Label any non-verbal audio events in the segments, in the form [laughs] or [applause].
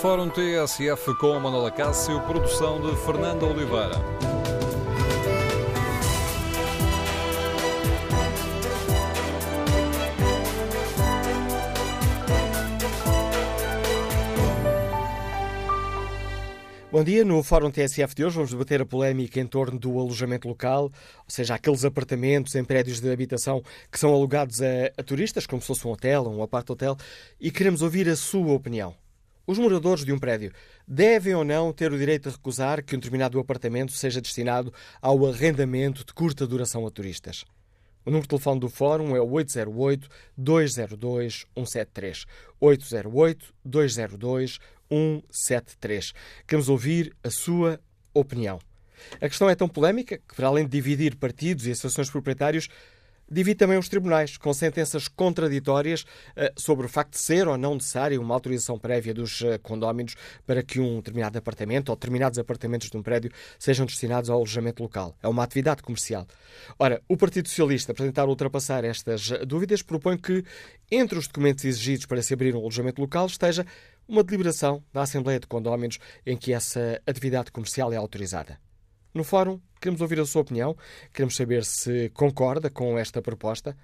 Fórum TSF com Manuela Cássio, produção de Fernando Oliveira. Bom dia, no Fórum TSF de hoje vamos debater a polémica em torno do alojamento local, ou seja, aqueles apartamentos em prédios de habitação que são alugados a, a turistas, como se fosse um hotel ou um apart-hotel, e queremos ouvir a sua opinião. Os moradores de um prédio devem ou não ter o direito de recusar que um determinado apartamento seja destinado ao arrendamento de curta duração a turistas? O número de telefone do Fórum é o 808-202-173. 808-202-173. 173. Queremos ouvir a sua opinião. A questão é tão polémica que, para além de dividir partidos e associações proprietários, divide também os tribunais, com sentenças contraditórias uh, sobre o facto de ser ou não necessária uma autorização prévia dos uh, condóminos para que um determinado apartamento ou determinados apartamentos de um prédio sejam destinados ao alojamento local. É uma atividade comercial. Ora, o Partido Socialista, para tentar ultrapassar estas dúvidas, propõe que, entre os documentos exigidos para se abrir um alojamento local, esteja uma deliberação da Assembleia de Condóminos em que essa atividade comercial é autorizada. No fórum, queremos ouvir a sua opinião, queremos saber se concorda com esta proposta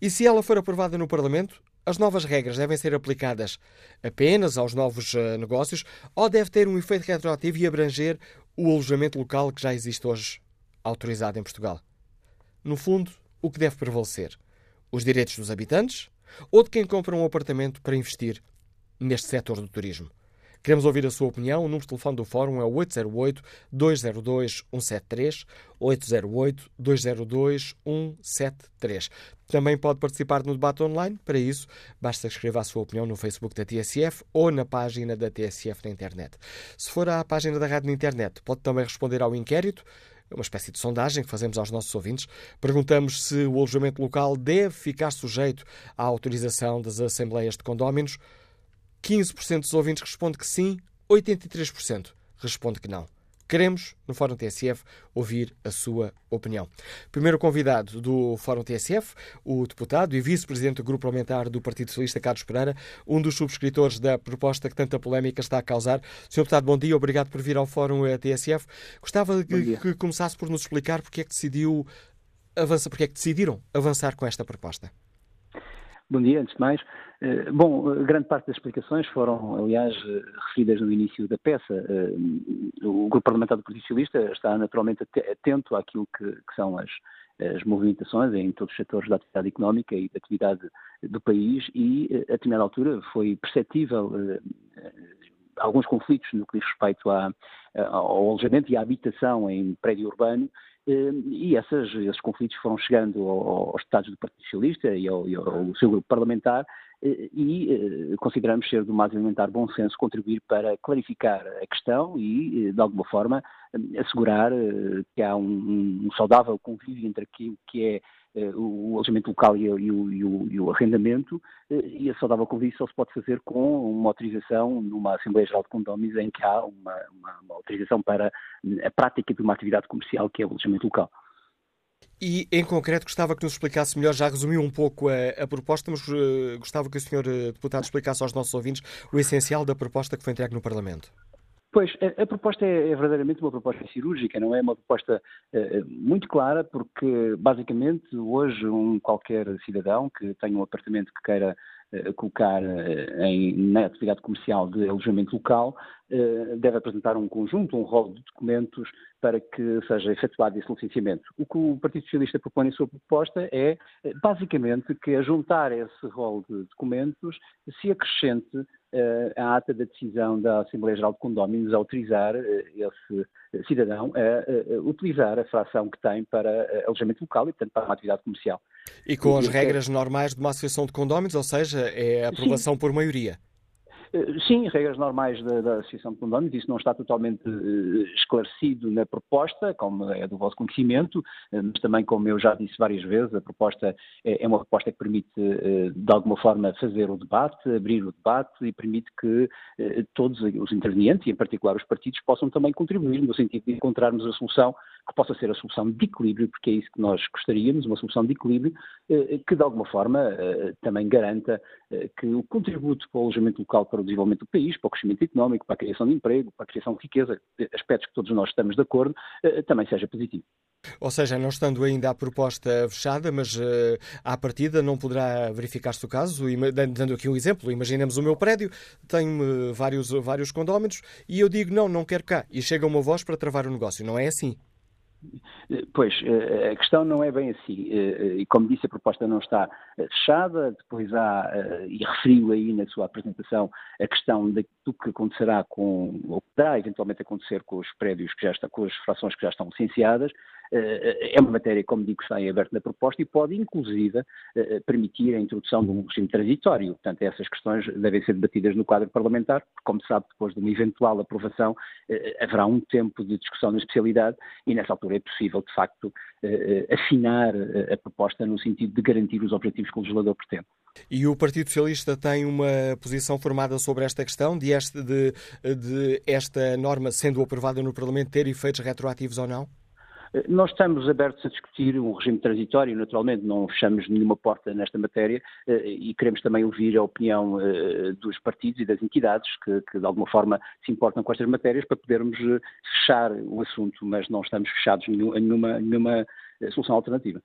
e se ela for aprovada no Parlamento, as novas regras devem ser aplicadas apenas aos novos uh, negócios ou deve ter um efeito retroativo e abranger o alojamento local que já existe hoje autorizado em Portugal? No fundo, o que deve prevalecer? Os direitos dos habitantes ou de quem compra um apartamento para investir neste setor do turismo. Queremos ouvir a sua opinião. O número de telefone do Fórum é o 808-202-173, 808-202-173. Também pode participar no debate online. Para isso, basta escrever a sua opinião no Facebook da TSF ou na página da TSF na internet. Se for à página da rádio na internet, pode também responder ao inquérito é uma espécie de sondagem que fazemos aos nossos ouvintes. Perguntamos se o alojamento local deve ficar sujeito à autorização das assembleias de condóminos. 15% dos ouvintes responde que sim, 83% responde que não. Queremos, no Fórum TSF, ouvir a sua opinião. Primeiro convidado do Fórum TSF, o deputado e vice-presidente do Grupo Parlamentar do Partido Socialista, Carlos Pereira, um dos subscritores da proposta que tanta polémica está a causar. Sr. Deputado, bom dia, obrigado por vir ao Fórum TSF. Gostava que, que começasse por nos explicar porque é que decidiu avançar, porque é que decidiram avançar com esta proposta. Bom dia, antes de mais. Eh, bom, grande parte das explicações foram, aliás, eh, referidas no início da peça. Eh, o Grupo Parlamentar do Partido Socialista está naturalmente atento àquilo que, que são as, as movimentações em todos os setores da atividade económica e da atividade do país e, a determinada altura, foi perceptível alguns conflitos no que diz respeito à, ao alojamento e à habitação em prédio urbano e essas, esses conflitos foram chegando aos deputados do Partido Socialista e ao, e ao seu grupo parlamentar e eh, consideramos ser do mais elementar bom senso contribuir para clarificar a questão e, eh, de alguma forma, assegurar eh, que há um, um saudável convívio entre aquilo que é o alojamento local e, o, e, o, e o, arrendamento, e a saudável convívio só se pode fazer com uma autorização numa Assembleia Geral de Condóminos em que há uma, uma, uma autorização para a prática de uma atividade comercial que é o alojamento local. E, em concreto, gostava que nos explicasse melhor, já resumiu um pouco a, a proposta, mas uh, gostava que o Sr. Eh, deputado explicasse aos nossos ouvintes o essencial da proposta que foi entregue no Parlamento. Pois, a, a proposta é, é, verdadeiramente uma proposta cirúrgica, não é uma proposta uh, muito clara, porque, basicamente, hoje, um qualquer cidadão que tenha um apartamento que queira colocar em, na atividade comercial de alojamento local, deve apresentar um conjunto, um rol de documentos para que seja efetuado esse licenciamento. O que o Partido Socialista propõe em sua proposta é, basicamente, que a juntar esse rol de documentos se acrescente a ata da decisão da Assembleia Geral de Condóminos a autorizar uh, esse cidadão a utilizar a fração que tem para alojamento local e, portanto, para uma atividade comercial. E com as regras normais de uma associação de condóminos, ou seja, é aprovação Sim. por maioria. Eh, sim, regras normais da, da Associação de Condomínios, isso não está totalmente uh, esclarecido na proposta, como é do vosso conhecimento, uh, mas também, como eu já disse várias vezes, a proposta é, é uma proposta que permite, uh, de alguma forma, fazer o debate, abrir o debate e permite que todos os intervenientes, e em particular os partidos, possam também contribuir no sentido de encontrarmos a solução que possa ser a solução de equilíbrio, porque é isso que nós gostaríamos, uma solução de equilíbrio eh, que, de alguma forma, eh, também garanta eh, que o contributo para o alojamento local para o desenvolvimento do país, para o crescimento económico, para a criação de emprego, para a criação de riqueza, aspectos que todos nós estamos de acordo, também seja positivo. Ou seja, não estando ainda a proposta fechada, mas uh, à partida não poderá verificar-se o caso. Dando aqui um exemplo, imaginemos o meu prédio, tem vários, vários condóminos e eu digo não, não quero cá. E chega uma voz para travar o negócio. Não é assim. Pois, eh, a questão não é bem assim. Eh, eh, e como disse, a proposta não está fechada. Depois há, e referiu aí na sua apresentação, a questão do que acontecerá com, ou poderá eventualmente acontecer com os prédios que já estão, com as frações que já estão licenciadas. É uma matéria, como digo, que está em aberto na proposta e pode, inclusive, permitir a introdução de um regime transitório. Portanto, essas questões devem ser debatidas no quadro parlamentar, porque, como sabe, depois de uma eventual aprovação, haverá um tempo de discussão na especialidade e, nessa altura, é possível, de facto, afinar a proposta no sentido de garantir os objetivos que o legislador pretende. E o Partido Socialista tem uma posição formada sobre esta questão, de, este, de, de esta norma, sendo aprovada no Parlamento, ter efeitos retroativos ou não? Nós estamos abertos a discutir um regime transitório, naturalmente, não fechamos nenhuma porta nesta matéria eh, e queremos também ouvir a opinião eh, dos partidos e das entidades que, que de alguma forma se importam com estas matérias para podermos eh, fechar o assunto, mas não estamos fechados a nenhuma, nenhuma solução alternativa.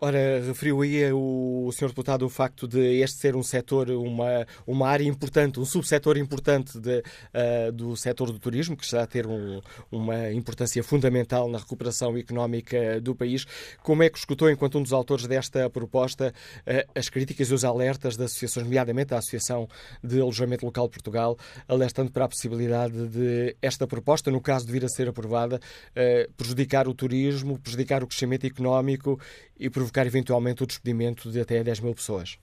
Ora, referiu aí o Sr. Deputado o facto de este ser um setor, uma, uma área importante, um subsetor importante de, uh, do setor do turismo, que está a ter um, uma importância fundamental na recuperação económica do país. Como é que escutou, enquanto um dos autores desta proposta, uh, as críticas e os alertas das associações, nomeadamente a Associação de Alojamento Local de Portugal, alertando para a possibilidade de esta proposta, no caso de vir a ser aprovada, uh, prejudicar o turismo, prejudicar o crescimento económico e provocar eventualmente o despedimento de até 10 mil pessoas?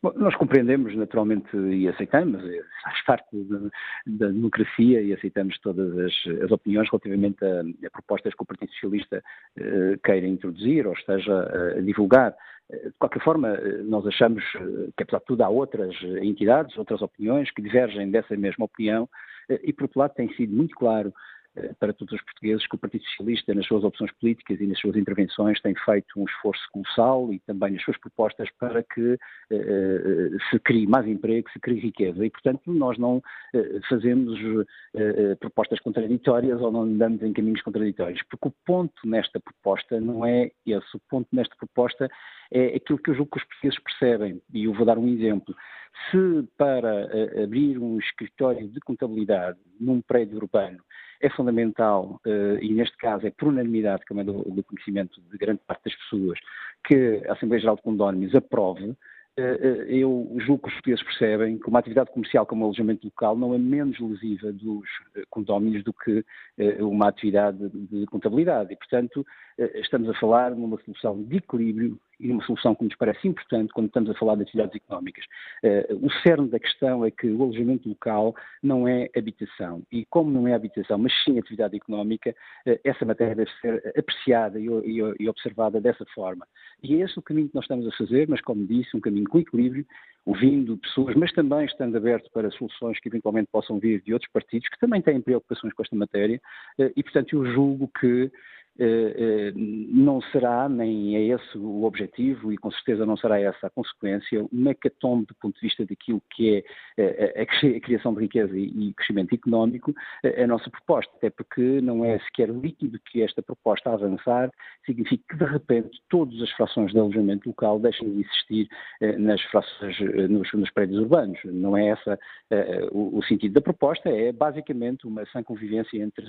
Bom, nós compreendemos naturalmente e aceitamos, eh, faz parte da democracia e aceitamos todas as, as opiniões relativamente a, a, propostas que o Partido Socialista eh, queira introduzir ou esteja a divulgar. Eh, de qualquer forma, eh, nós achamos que, apesar de tudo, há outras entidades, outras opiniões que divergem dessa mesma opinião e, por outro lado, tem sido muito claro eh, para todos os portugueses que o Partido Socialista, nas suas opções políticas e nas suas intervenções, tem feito um esforço colossal e também nas suas propostas para que uh, se crie mais emprego, se crie riqueza. E, portanto, nós não uh, fazemos uh, propostas contraditórias ou não andamos em caminhos contraditórios, porque o ponto nesta proposta não é esse. O ponto nesta proposta é aquilo que eu julgo que os portugueses percebem. E eu vou dar um exemplo. Se para abrir um escritório de contabilidade num prédio urbano é fundamental, uh, e neste caso é por unanimidade, como é do, do, conhecimento de grande parte das pessoas, que a Assembleia Geral de Condóminos aprove, uh, eu julgo que os portugueses percebem que uma atividade comercial como o alojamento local não é menos lesiva dos condóminos do que uma atividade de contabilidade. E, portanto, estamos a falar numa solução de equilíbrio e uma solução que nos parece importante quando estamos a falar de atividades económicas. Uh, o cerne da questão é que o alojamento local não é habitação. E como não é habitação, mas sim atividade económica, uh, essa matéria deve ser apreciada e, observada dessa forma. E é esse o caminho que nós estamos a fazer, mas como disse, um caminho com equilíbrio, ouvindo pessoas, mas também estando aberto para soluções que eventualmente possam vir de outros partidos que também têm preocupações com esta matéria. Uh, e, portanto, eu julgo que eh, eh, não será, nem é esse o objetivo, e com certeza não será essa a consequência, uma hecatombe do ponto de vista daquilo que é eh, a criação de riqueza e crescimento económico, a nossa proposta, até porque não é sequer líquido que esta proposta avançar significa que de repente todas as frações de alojamento local deixem de existir nas frações, nos, nos prédios urbanos. Não é essa o, sentido da proposta, é basicamente uma sã convivência entre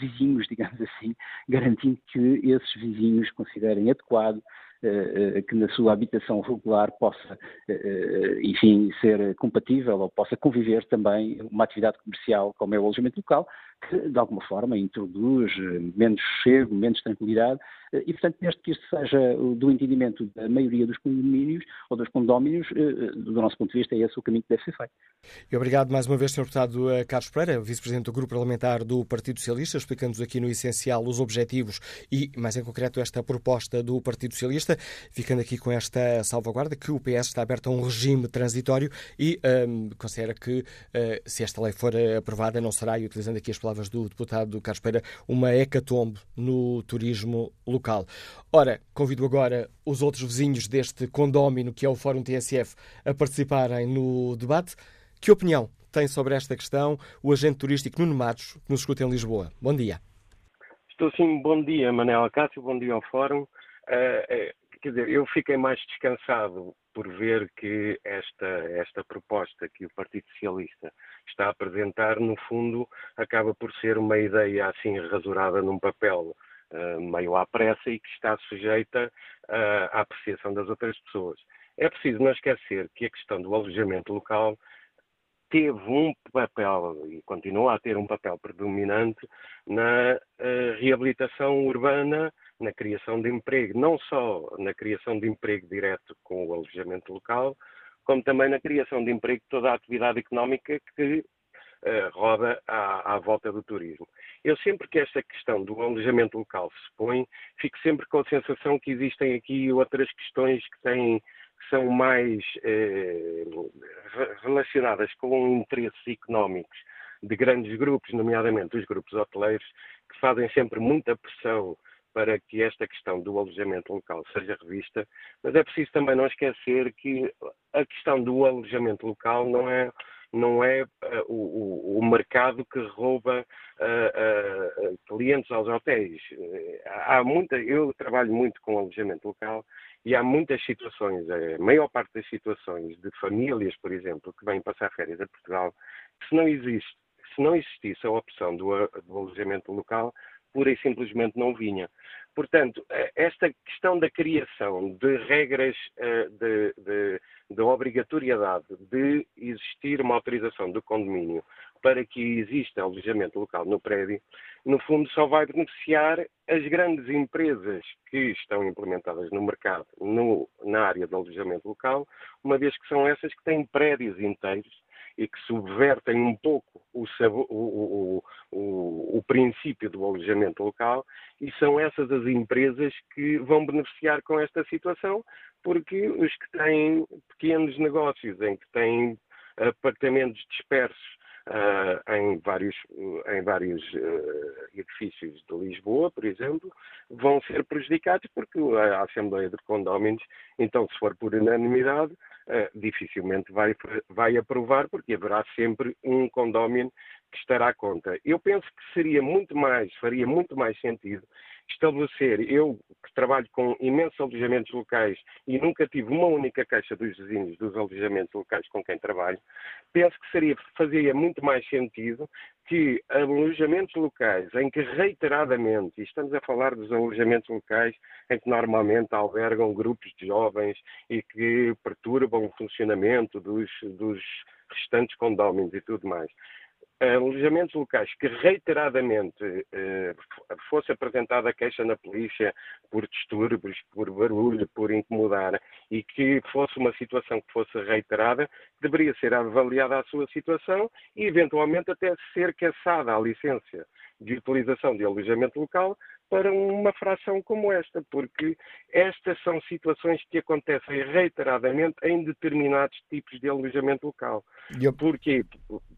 vizinhos, [laughs] digamos assim, garantindo que esses vizinhos considerem adequado eh, eh, que na sua habitação regular possa, eh, enfim, ser compatível ou possa conviver também uma atividade comercial como é o alojamento local, que de alguma forma introduz menos sossego, menos tranquilidade e, portanto, desde que isto seja do entendimento da maioria dos condomínios ou dos condóminos, do nosso ponto de vista, é esse o caminho que deve ser feito. E obrigado mais uma vez, Sr. Deputado Carlos Pereira, Vice-Presidente do Grupo Parlamentar do Partido Socialista, explicando-nos aqui no essencial os objetivos e, mais em concreto, esta proposta do Partido Socialista, ficando aqui com esta salvaguarda que o PS está aberto a um regime transitório e um, considera que, se esta lei for aprovada, não será, e utilizando aqui as palavras palavras do deputado Carlos Pereira, uma hecatombe no turismo local. Ora, convido agora os outros vizinhos deste condómino, que é o Fórum TSF, a participarem no debate. Que opinião tem sobre esta questão o agente turístico Nuno Matos, que nos escuta em Lisboa? Bom dia. Estou sim, bom dia, Manela Cássio, bom dia ao Fórum. Uh, quer dizer, eu fiquei mais descansado por ver que esta, esta proposta que o Partido Socialista está a apresentar, no fundo, acaba por ser uma ideia assim rasurada num papel uh, meio à pressa e que está sujeita uh, à apreciação das outras pessoas. É preciso não esquecer que a questão do alojamento local teve um papel e continua a ter um papel predominante na uh, reabilitação urbana na criação de emprego, não só na criação de emprego direto com o alojamento local, como também na criação de emprego de toda a atividade económica que uh, roda à, à, volta do turismo. Eu sempre que esta questão do alojamento local se põe, fico sempre com a sensação que existem aqui outras questões que têm que são mais eh, relacionadas com interesses económicos de grandes grupos, nomeadamente os grupos hoteleiros, que fazem sempre muita pressão para que esta questão do alojamento local seja revista, mas é preciso também não esquecer que a questão do alojamento local não é não é uh, o, o, mercado que rouba uh, uh, clientes aos hotéis. Há muita, eu trabalho muito com alojamento local e há muitas situações, a maior parte das situações de famílias, por exemplo, que vêm passar férias a Portugal, que se não existe, se não existisse a opção do, do alojamento local, pura e simplesmente não vinha. Portanto, eh, esta questão da criação de regras eh, de, de, de, obrigatoriedade de existir uma autorização do condomínio para que exista alojamento local no prédio, no fundo só vai beneficiar as grandes empresas que estão implementadas no mercado no, na área do alojamento local, uma vez que são essas que têm prédios inteiros e que subvertem um pouco o, o, o, o, princípio do alojamento local, e são essas as empresas que vão beneficiar com esta situação, porque os que têm pequenos negócios, em que têm apartamentos dispersos uh, em vários, em vários uh, edifícios de Lisboa, por exemplo, vão ser prejudicados porque a Assembleia de Condóminos, então, se for por unanimidade, dificilmente vai, vai aprovar, porque haverá sempre um condómino que estará à conta. Eu penso que seria muito mais, faria muito mais sentido estabelecer, eu que trabalho com imensos alojamentos locais e nunca tive uma única queixa dos vizinhos dos alojamentos locais com quem trabalho, penso que seria, fazia muito mais sentido que alojamentos locais em que reiteradamente, e estamos a falar dos alojamentos locais em que normalmente albergam grupos de jovens e que perturbam o funcionamento dos, dos restantes condóminos e tudo mais, alojamentos locais que reiteradamente eh, fosse apresentada queixa na polícia por distúrbios, por barulho, por incomodar e que fosse uma situação que fosse reiterada, deveria ser avaliada a sua situação e eventualmente até ser caçada a licença de utilização de alojamento local para uma fração como esta, porque estas são situações que acontecem reiteradamente em determinados tipos de alojamento local. Yep. Porquê?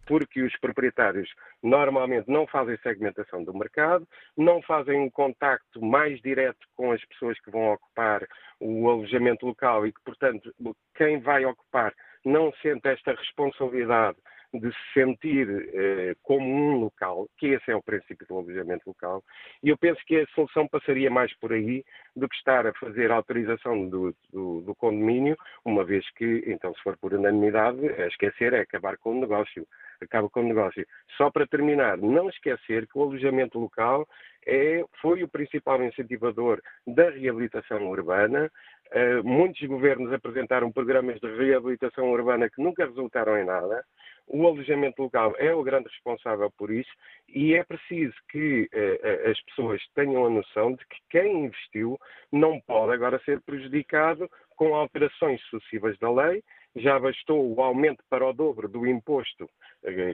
Porque os proprietários normalmente não fazem segmentação do mercado, não fazem um contacto mais direto com as pessoas que vão ocupar o alojamento local e que, portanto, quem vai ocupar não sente esta responsabilidade de se sentir eh, como um local, que esse é o princípio do alojamento local, e eu penso que a solução passaria mais por aí do que estar a fazer a autorização do, do, do condomínio, uma vez que, então, se for por unanimidade, é esquecer, é acabar com o negócio. Acaba com o negócio. Só para terminar, não esquecer que o alojamento local é, foi o principal incentivador da reabilitação urbana. Uh, muitos governos apresentaram programas de reabilitação urbana que nunca resultaram em nada. O alojamento local é o grande responsável por isso e é preciso que uh, as pessoas tenham a noção de que quem investiu não pode agora ser prejudicado com alterações sucessivas da lei. Já bastou o aumento para o dobro do imposto uh,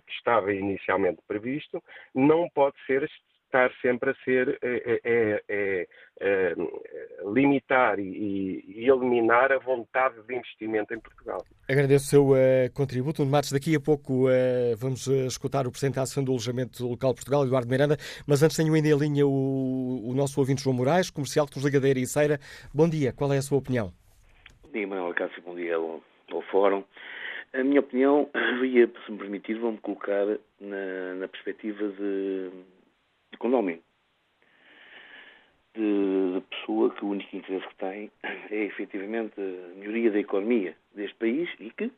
que estava inicialmente previsto, não pode ser estar sempre a ser é, é, é, é limitar e, e, eliminar a vontade de investimento em Portugal. Agradeço o seu uh, contributo. Matos, daqui a pouco uh, vamos uh, escutar o Presidente da Ação do Alojamento Local de Portugal, Eduardo Miranda, mas antes tenho ainda em linha o, o nosso ouvinte João Moraes, comercial que nos liga da Ericeira. Bom dia, qual é a sua opinião? Bom dia, Manuel Cássio, bom dia ao, ao Fórum. A minha opinião, ia, se me permitir, vou-me colocar na, na perspectiva de, de condomínio. De, de, pessoa que o único interesse que tem é efetivamente a melhoria da economia deste país e que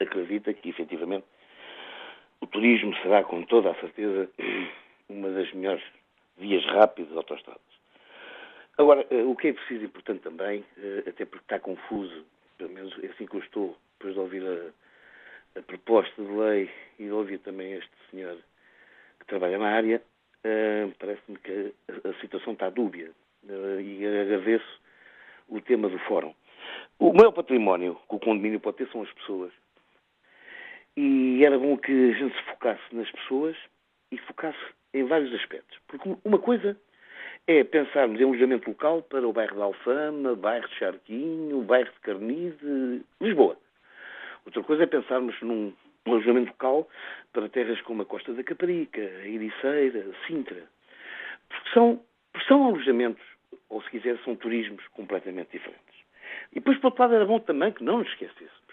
acredita que efetivamente o turismo será com toda a certeza uma das melhores vias rápidas de autostradas. Agora, eh, o que é preciso e importante também, eh, até porque está confuso, pelo menos é assim que eu estou, depois de ouvir a, a proposta de lei e de ouvir também este senhor que trabalha na área, uh, parece-me que a, situação está dúbia. Uh, e agradeço o tema do fórum. O maior património que o condomínio pode ter são as pessoas. E era bom que a gente se focasse nas pessoas e focasse em vários aspectos. Porque uma coisa é pensarmos em alojamento local para o bairro de Alfama, bairro de Charquinho, bairro de Carnide, Lisboa. Outra coisa é pensarmos num alojamento local para terras como a Costa da Caparica, a Ericeira, Sintra. Porque são, são alojamentos, ou se quiser, são turismos completamente diferentes. E depois, por outro lado, era bom também que não nos esquecêssemos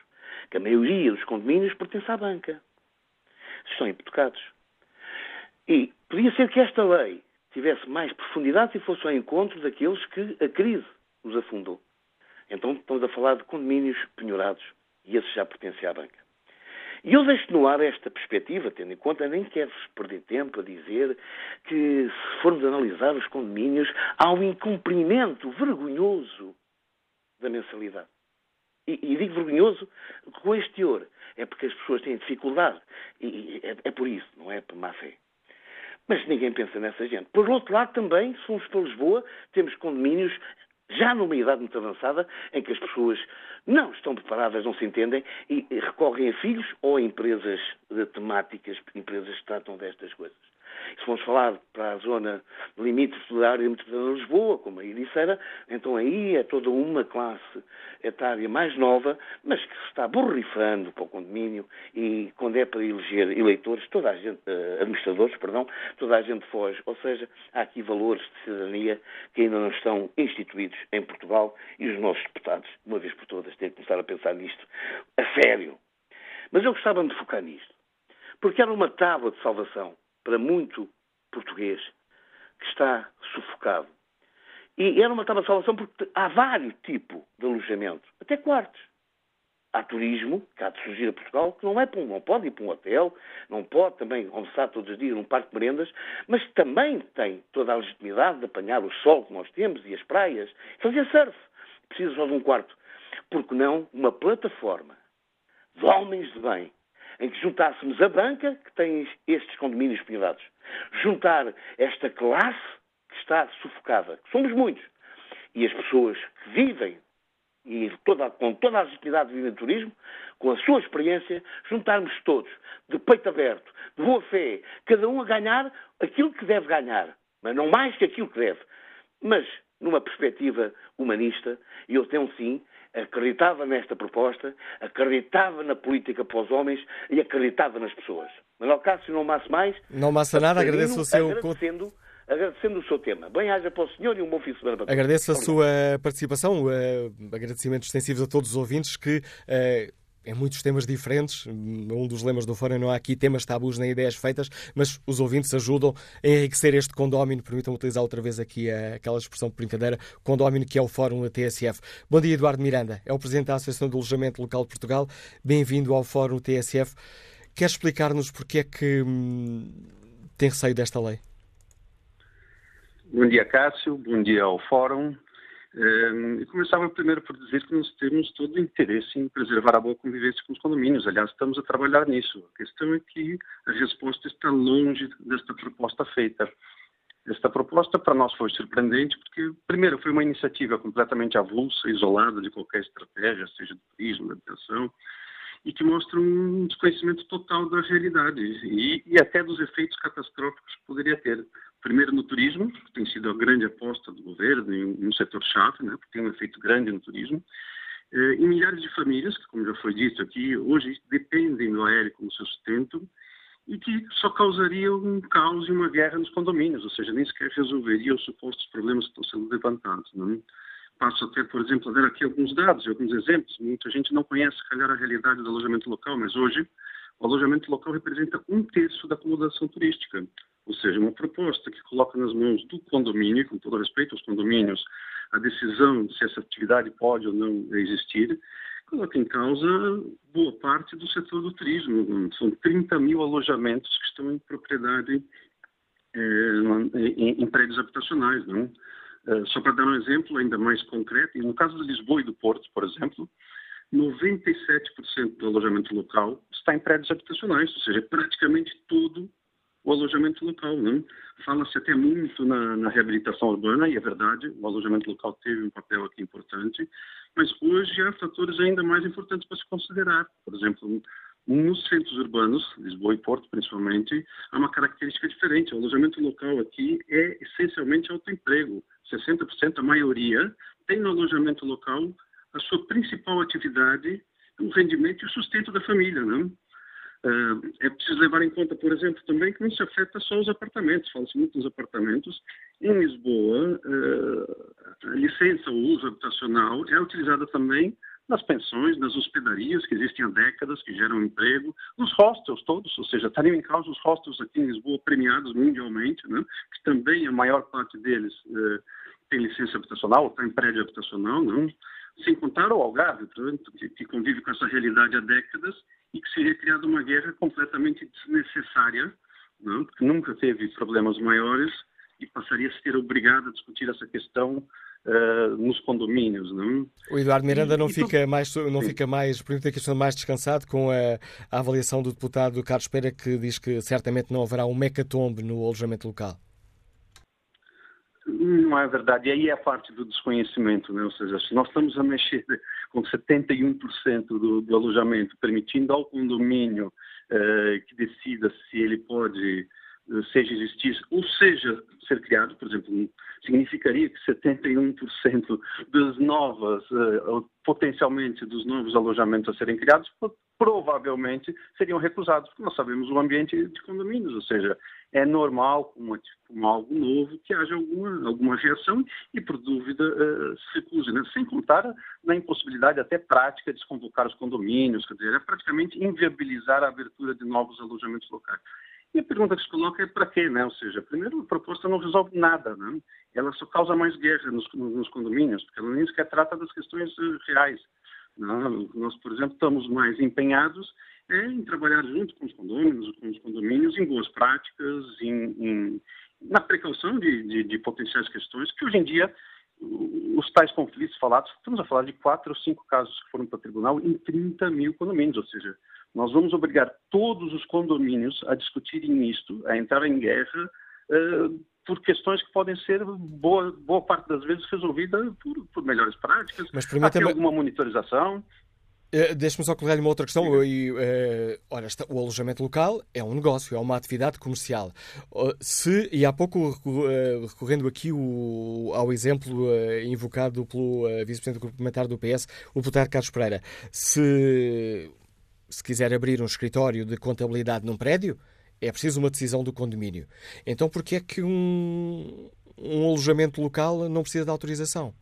que a maioria dos condomínios pertence à banca. Estão hipotecados. E podia ser que esta lei tivesse mais profundidade e fosse ao encontro daqueles que a crise os afundou. Então estamos a falar de condomínios penhorados e esses já pertencem à banca. E eu deixo no ar esta perspectiva, tendo em conta, nem quero perder tempo a dizer que, se formos analisar os condomínios, há um incumprimento vergonhoso da mensalidade. E, e digo vergonhoso com este teor. É porque as pessoas têm dificuldade. E, é, é por isso, não é por má fé. Mas ninguém pensa nessa gente. Por outro lado, também, se fomos para Lisboa, temos condomínios já numa idade muito avançada, em que as pessoas não estão preparadas, não se entendem e recorrem a filhos ou a empresas temáticas, empresas que tratam destas coisas. Se formos falar para a zona limite da área metropolitana de Lisboa, como a Ericeira, então aí é toda uma classe etária mais nova, mas que se está borrifando para o condomínio e quando é para eleger eleitores, toda a gente, uh, administradores, perdão, toda a gente foge. Ou seja, há aqui valores de cidadania que ainda não estão instituídos em Portugal e os nossos deputados, uma vez por todas, têm que começar a pensar nisto a sério. Mas eu gostava de focar nisto, porque era uma tábua de salvação para muito português que está sufocado. E era uma tábua de salvação porque há vários tipos de alojamento, até quartos. Há turismo, que há de surgir a Portugal, que não, é um, não pode ir para um hotel, não pode também almoçar todos os dias num parque de merendas, mas também tem toda a legitimidade de apanhar o sol que nós temos e as praias, fazer surf. Precisa só de um quarto. Porque não uma plataforma de homens de bem em que juntássemos a banca, que tem estes condomínios penhorados, juntar esta classe que está sufocada, que somos muitos, e as pessoas que vivem e toda, com toda a legitimidade de viver turismo, com a sua experiência, juntarmos todos, de peito aberto, de boa fé, cada um a ganhar aquilo que deve ganhar, mas não mais que aquilo que deve. Mas numa perspectiva humanista, e eu tenho sim acreditava nesta proposta, acreditava na política para os homens e acreditava nas pessoas. Manuel Cássio não massa mais. Não massa nada, agradeço o seu... Agradecendo, agradecendo o seu tema. Bem-haja para o senhor e um bom fim de semana para todos. Agradeço a sua participação, uh, agradecimentos extensivos a todos os ouvintes que... Em muitos temas diferentes. Um dos lemas do Fórum não há aqui temas tabus nem ideias feitas, mas os ouvintes ajudam a enriquecer este condómino. Permitam-me utilizar outra vez aqui aquela expressão de brincadeira, condómino que é o Fórum da TSF. Bom dia, Eduardo Miranda. É o Presidente da Associação de Alojamento Local de Portugal. Bem-vindo ao Fórum TSF. Quer explicar-nos porque é que hum, tem receio desta lei? Bom dia, Cássio. Bom dia ao Fórum. Ehm, e começava primeiro por dizer que nós temos todo o interesse em preservar a boa convivência com os condomínios. Aliás, estamos a trabalhar nisso. A questão é que a resposta está longe desta proposta feita. Esta proposta para nós foi surpreendente porque, primeiro, foi uma iniciativa completamente avulsa, isolada de qualquer estratégia, seja do turismo, da habitação, e que mostra um desconhecimento total da realidade e, e até dos efeitos catastróficos que poderia ter. Primeiro no turismo, que tem sido a grande aposta do governo em um setor-chave, né, porque tem um efeito grande no turismo. Eh, e milhares de famílias, que, como já foi dito aqui, hoje dependem do aéreo como seu sustento e que só causaria um caos e uma guerra nos condomínios, ou seja, nem sequer resolveria os supostos problemas que estão sendo levantados. Não? É? Passo até, por exemplo, a ver aqui alguns dados e alguns exemplos. Muita gente não conhece, calhar, a realidade do alojamento local, mas hoje o alojamento local representa um terço da acomodação turística. Ou seja, uma proposta que coloca nas mãos do condomínio, com todo respeito aos condomínios, a decisão de se essa atividade pode ou não existir, coloca em causa boa parte do setor do turismo. São 30 mil alojamentos que estão em propriedade é, em, em, prédios habitacionais. Não? É, só para dar um exemplo ainda mais concreto, no caso de Lisboa e do Porto, por exemplo, 97% do alojamento local está em prédios habitacionais, ou seja, praticamente todo o alojamento local. Né? Fala-se até muito na, na, reabilitação urbana, e é verdade, o alojamento local teve um papel aqui importante, mas hoje há fatores ainda mais importantes para se considerar. Por exemplo, nos centros urbanos, Lisboa e Porto principalmente, há uma característica diferente. O alojamento local aqui é essencialmente autoemprego. 60%, a maioria, tem no alojamento local a sua principal atividade, o rendimento e o sustento da família. Não? É preciso levar em conta, por exemplo, também que não se afeta só os apartamentos, fala-se muito nos apartamentos. Em Lisboa, a licença ou uso habitacional é utilizada também nas pensões, nas hospedarias que existem há décadas, que geram emprego, nos hostels todos, ou seja, estariam em causa os hostels aqui em Lisboa premiados mundialmente, né, que também a maior parte deles eh, tem licença habitacional, está em prédio habitacional, não? Sem contar o Algarve, portanto, que, que convive com essa realidade há décadas e que seria criada uma guerra completamente desnecessária, não? porque nunca teve problemas maiores e passaria a ser obrigado a discutir essa questão uh, nos condomínios. Não? O Eduardo Miranda não, fica, mais, não fica mais, permite a questão mais descansado com a, a avaliação do deputado Carlos Pereira, que diz que certamente não haverá um mecatombe no alojamento local. Não é verdade. E aí é a parte do desconhecimento, né? ou seja, se nós estamos a mexer [laughs] com 71% do, do alojamento, permitindo ao condomínio eh, que decida se ele pode, eh, seja existir, ou seja, ser criado, por exemplo, significaria que 71% das novas, eh, potencialmente dos novos alojamentos a serem criados, provavelmente seriam recusados, porque nós sabemos o ambiente de condomínios, ou seja, é normal, como, como algo novo, que haja alguma, alguma reação e, por dúvida, uh, se recuse. Né? Sem contar na impossibilidade até prática de desconvocar os condomínios, quer dizer, é praticamente inviabilizar a abertura de novos alojamentos locais. E a pergunta que se coloca é para quê, né? Ou seja, primeiro, a proposta não resolve nada, né? Ela só causa mais guerra nos, nos condomínios, porque ela nem sequer trata das questões uh, reais. Nós, por exemplo, estamos mais empenhados em trabalhar junto com os condomínios, com os condomínios em boas práticas, em, em na precaução de, de, de, potenciais questões, que hoje em dia os tais conflitos falados, estamos a falar de quatro ou cinco casos que foram para o tribunal em 30 mil condomínios, ou seja, nós vamos obrigar todos os condomínios a discutirem isto, a entrar em guerra, uh, por questões que podem ser, boa, boa parte das vezes, resolvidas por, por melhores práticas, Mas até alguma monitorização. Uh, Deixe-me só colocar-lhe uma outra questão. E, uh, ora, o alojamento local é um negócio, é uma atividade comercial. Uh, se, e há pouco, recorrendo aqui o, ao exemplo invocado pelo vice-presidente do Grupo Parlamentar do PS, o deputado Carlos Pereira, se, se quiser abrir um escritório de contabilidade num prédio, é preciso uma decisão do condomínio. Então, por que é que um, um alojamento local não precisa de autorização?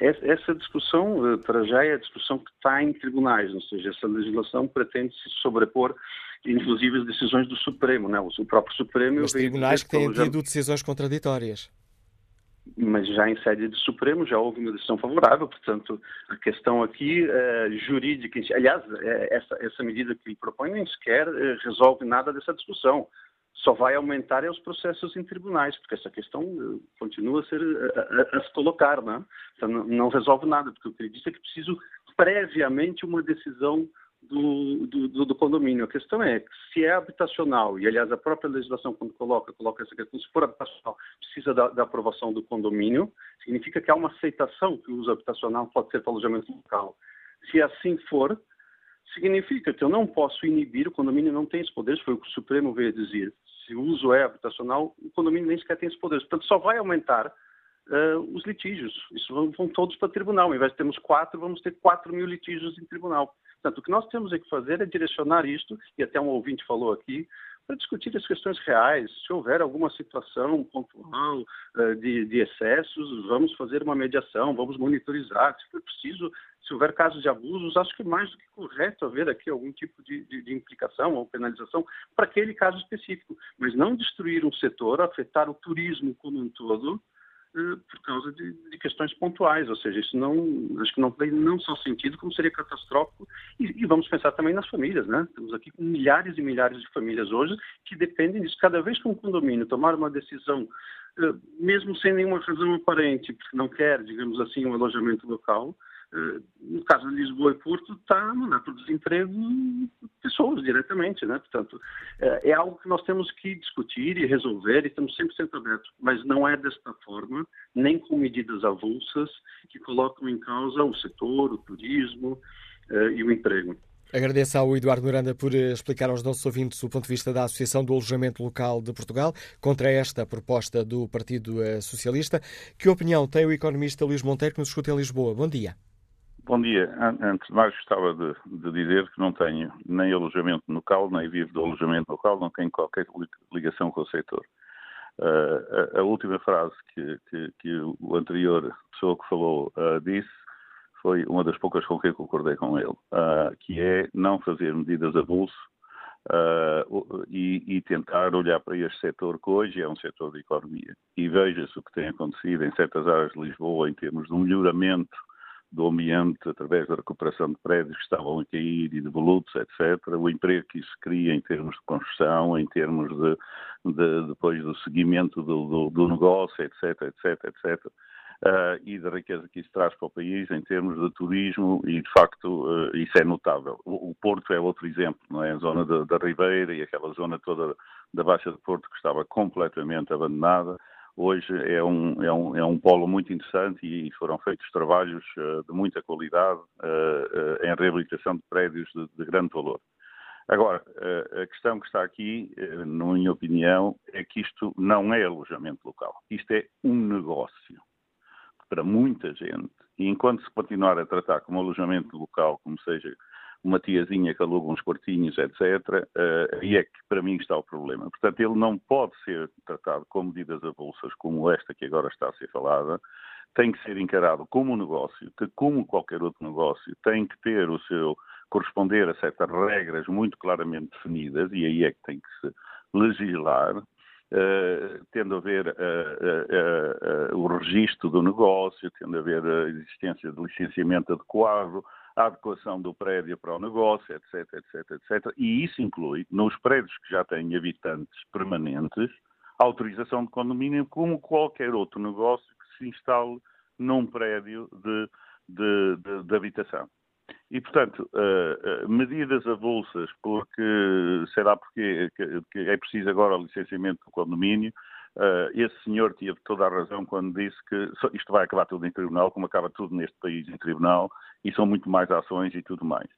Essa discussão, eh, para já, é a discussão que está em tribunais, ou seja, essa legislação pretende se sobrepor, inclusive, as decisões do Supremo, né? o próprio Supremo... Os tribunais que têm tido decisões contraditórias. Mas já em sede do Supremo já houve uma decisão favorável, portanto, a questão aqui é, jurídica, aliás, é, essa, essa medida que ele propõe nem sequer é, resolve nada dessa discussão só vai aumentar é os processos em tribunais, porque essa questão eh, continua a, ser, a, a se colocar, né? então, não, não, resolve nada, porque o que ele diz é que preciso previamente uma decisão do, do, do, condomínio. A questão é se é habitacional, e aliás a própria legislação quando coloca, coloca essa questão, se for habitacional, precisa da, da aprovação do condomínio, significa que há uma aceitação que o uso habitacional pode ser para alojamento local. Se assim for, significa que eu não posso inibir, o condomínio não tem esse poder, foi o que o Supremo veio dizer. Se o uso é habitacional, o condomínio nem sequer tem esse poder. Portanto, só vai aumentar uh, os litígios. Isso vão, vão, todos para tribunal. Ao invés de termos quatro, vamos ter quatro mil litígios em tribunal. Portanto, o que nós temos é que fazer é direcionar isto, e até um ouvinte falou aqui, para discutir as questões reais. Se houver alguma situação pontual uh, de, de, excessos, vamos fazer uma mediação, vamos monitorizar. Se for preciso, se houver casos de abusos, acho que mais do que correto haver aqui algum tipo de, de, de implicação ou penalização para aquele caso específico. Mas não destruir um setor, afetar o turismo como um todo, eh, por causa de, de, questões pontuais, ou seja, isso não, acho que não tem não só sentido, como seria catastrófico, e, e, vamos pensar também nas famílias, né? Temos aqui milhares e milhares de famílias hoje que dependem disso. Cada vez que um condomínio tomar uma decisão, eh, mesmo sem nenhuma razão aparente, porque não quer, digamos assim, um alojamento local, eh, no caso de Lisboa e Porto, está a mandar para o desemprego pessoas diretamente, né? Portanto, é, é algo que nós temos que discutir e resolver e estamos 100% abertos, mas não é desta forma, nem com medidas avulsas que colocam em causa o setor, o turismo uh, e o emprego. Agradeço ao Eduardo Miranda por eh, explicar aos nossos ouvintes o ponto de vista da Associação do Alojamento Local de Portugal contra esta proposta do Partido Socialista. Que opinião tem o economista Luís Monteiro que nos escuta em Lisboa? Bom dia. Bom dia. Antes de mais, gostava de, de, dizer que não tenho nem alojamento local, nem vivo do alojamento local, não tenho qualquer ligação com o setor. Uh, a, a, última frase que, que, que, o anterior pessoa que falou uh, disse foi uma das poucas com que eu concordei com ele, uh, que é não fazer medidas a bolso e, e, tentar olhar para este setor que hoje é um setor de economia. E veja-se o que tem acontecido em certas áreas de Lisboa em termos de um melhoramento do ambiente através da recuperação de prédios que estavam a cair e de volutos, etc. O emprego que isso cria em termos de construção, em termos de, de depois do seguimento do, do, do, negócio, etc, etc, etc. Uh, e da riqueza que isso traz para o país em termos de turismo e, de facto, uh, isso é notável. O, o, Porto é outro exemplo, não é? A zona da Ribeira e aquela zona toda da Baixa de Porto que estava completamente abandonada hoje é um, é um, é um polo muito interessante e foram feitos trabalhos uh, de muita qualidade uh, uh, em reabilitação de prédios de, de grande valor. Agora, a questão que está aqui, na minha opinião, é que isto não é alojamento local. Isto é um negócio para muita gente. E enquanto se continuar a tratar como alojamento local, como seja uma tiazinha que aluga uns quartinhos, etc., uh, aí é que para mim está o problema. Portanto, ele não pode ser tratado com medidas avulsas como esta que agora está a ser falada, tem que ser encarado como um negócio, que como qualquer outro negócio tem que ter o seu corresponder a certas regras muito claramente definidas e aí é que tem que se legislar, uh, tendo a ver uh, uh, o registro do negócio, tendo a ver a existência de licenciamento adequado, a adequação do prédio para o negócio, etc, etc, etc. E isso inclui, nos prédios que já têm habitantes permanentes, a autorização de condomínio como qualquer outro negócio que se instale num prédio de, de, de, de habitação. E, portanto, uh, uh, medidas avulsas, porque, será porque que é preciso agora o licenciamento do condomínio, Uh, esse senhor teve toda a razão quando disse que isto vai acabar tudo em tribunal, como acaba tudo neste país em tribunal, e são muito mais ações e tudo mais.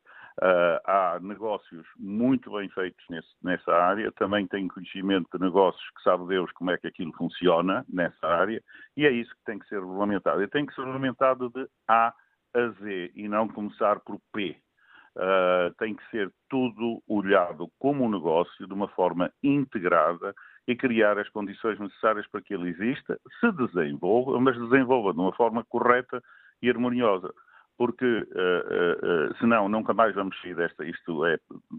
Uh, há negócios muito bem feitos nesse, nessa área, também tenho conhecimento de negócios que sabe Deus como é que aquilo funciona nessa área, e é isso que tem que ser regulamentado. E tem que ser regulamentado de A a Z e não começar por P. Uh, tem que ser tudo olhado como um negócio de uma forma integrada e criar as condições necessárias para que ele exista, se desenvolva, mas desenvolva de uma forma correta e harmoniosa. Porque, uh, uh, uh, senão, nunca mais vamos sair desta. Isto é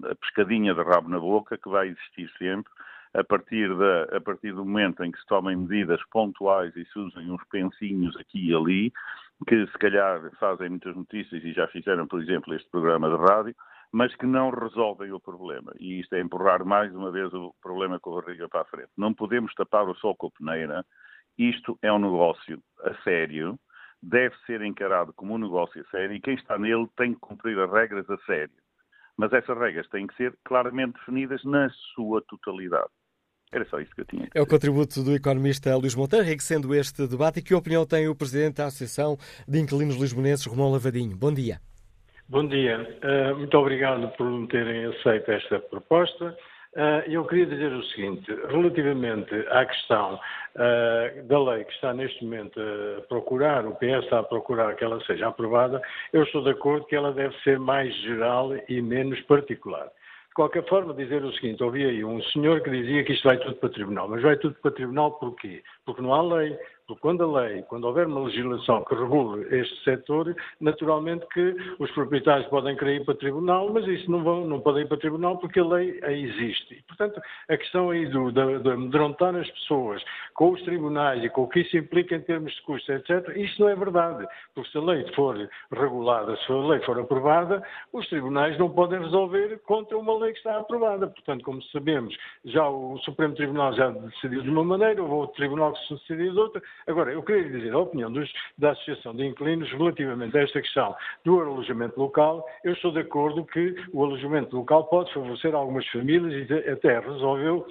a pescadinha de rabo na boca que vai existir sempre, a partir, da, a partir do momento em que se tomem medidas pontuais e se usem uns pensinhos aqui e ali, que se calhar fazem muitas notícias e já fizeram, por exemplo, este programa de rádio, mas que não resolvem o problema. E isto é empurrar mais uma vez o problema com a barriga para a frente. Não podemos tapar o sol com a peneira. Isto é um negócio a sério, deve ser encarado como um negócio a sério e quem está nele tem que cumprir as regras a sério. Mas essas regras têm que ser claramente definidas na sua totalidade. Era só isso que eu tinha. É o contributo do economista Luís Monteiro, enriquecendo este debate. E que opinião tem o Presidente da Associação de Inquilinos Lisbonenses, Romão Lavadinho? Bom dia. Bom dia. Uh, muito obrigado por me terem aceito esta proposta. Uh, eu queria dizer o seguinte, relativamente à questão uh, da lei que está neste momento a procurar, o PS está a procurar que ela seja aprovada, eu estou de acordo que ela deve ser mais geral e menos particular. De qualquer forma, dizer o seguinte, ouvi aí um senhor que dizia que isto vai tudo para tribunal, mas vai tudo para tribunal porquê? Porque não há lei, porque quando a lei, quando houver uma legislação que regule este setor, naturalmente que os proprietários podem querer ir para tribunal, mas isso não, vão, não podem ir para tribunal porque a lei existe. E, portanto, a questão aí do, de, de amedrontar as pessoas com os tribunais e com o que isso implica em termos de custos, etc., isto não é verdade. Porque se a lei for regulada, se a lei for aprovada, os tribunais não podem resolver contra uma lei que está aprovada. Portanto, como sabemos, já o Supremo Tribunal já decidiu de uma maneira, houve outro tribunal que se decidiu de outra, Agora, eu queria dizer a opinião dos, da Associação de Inquilinos relativamente a esta questão do alojamento local. Eu estou de acordo que o alojamento local pode favorecer algumas famílias e até resolveu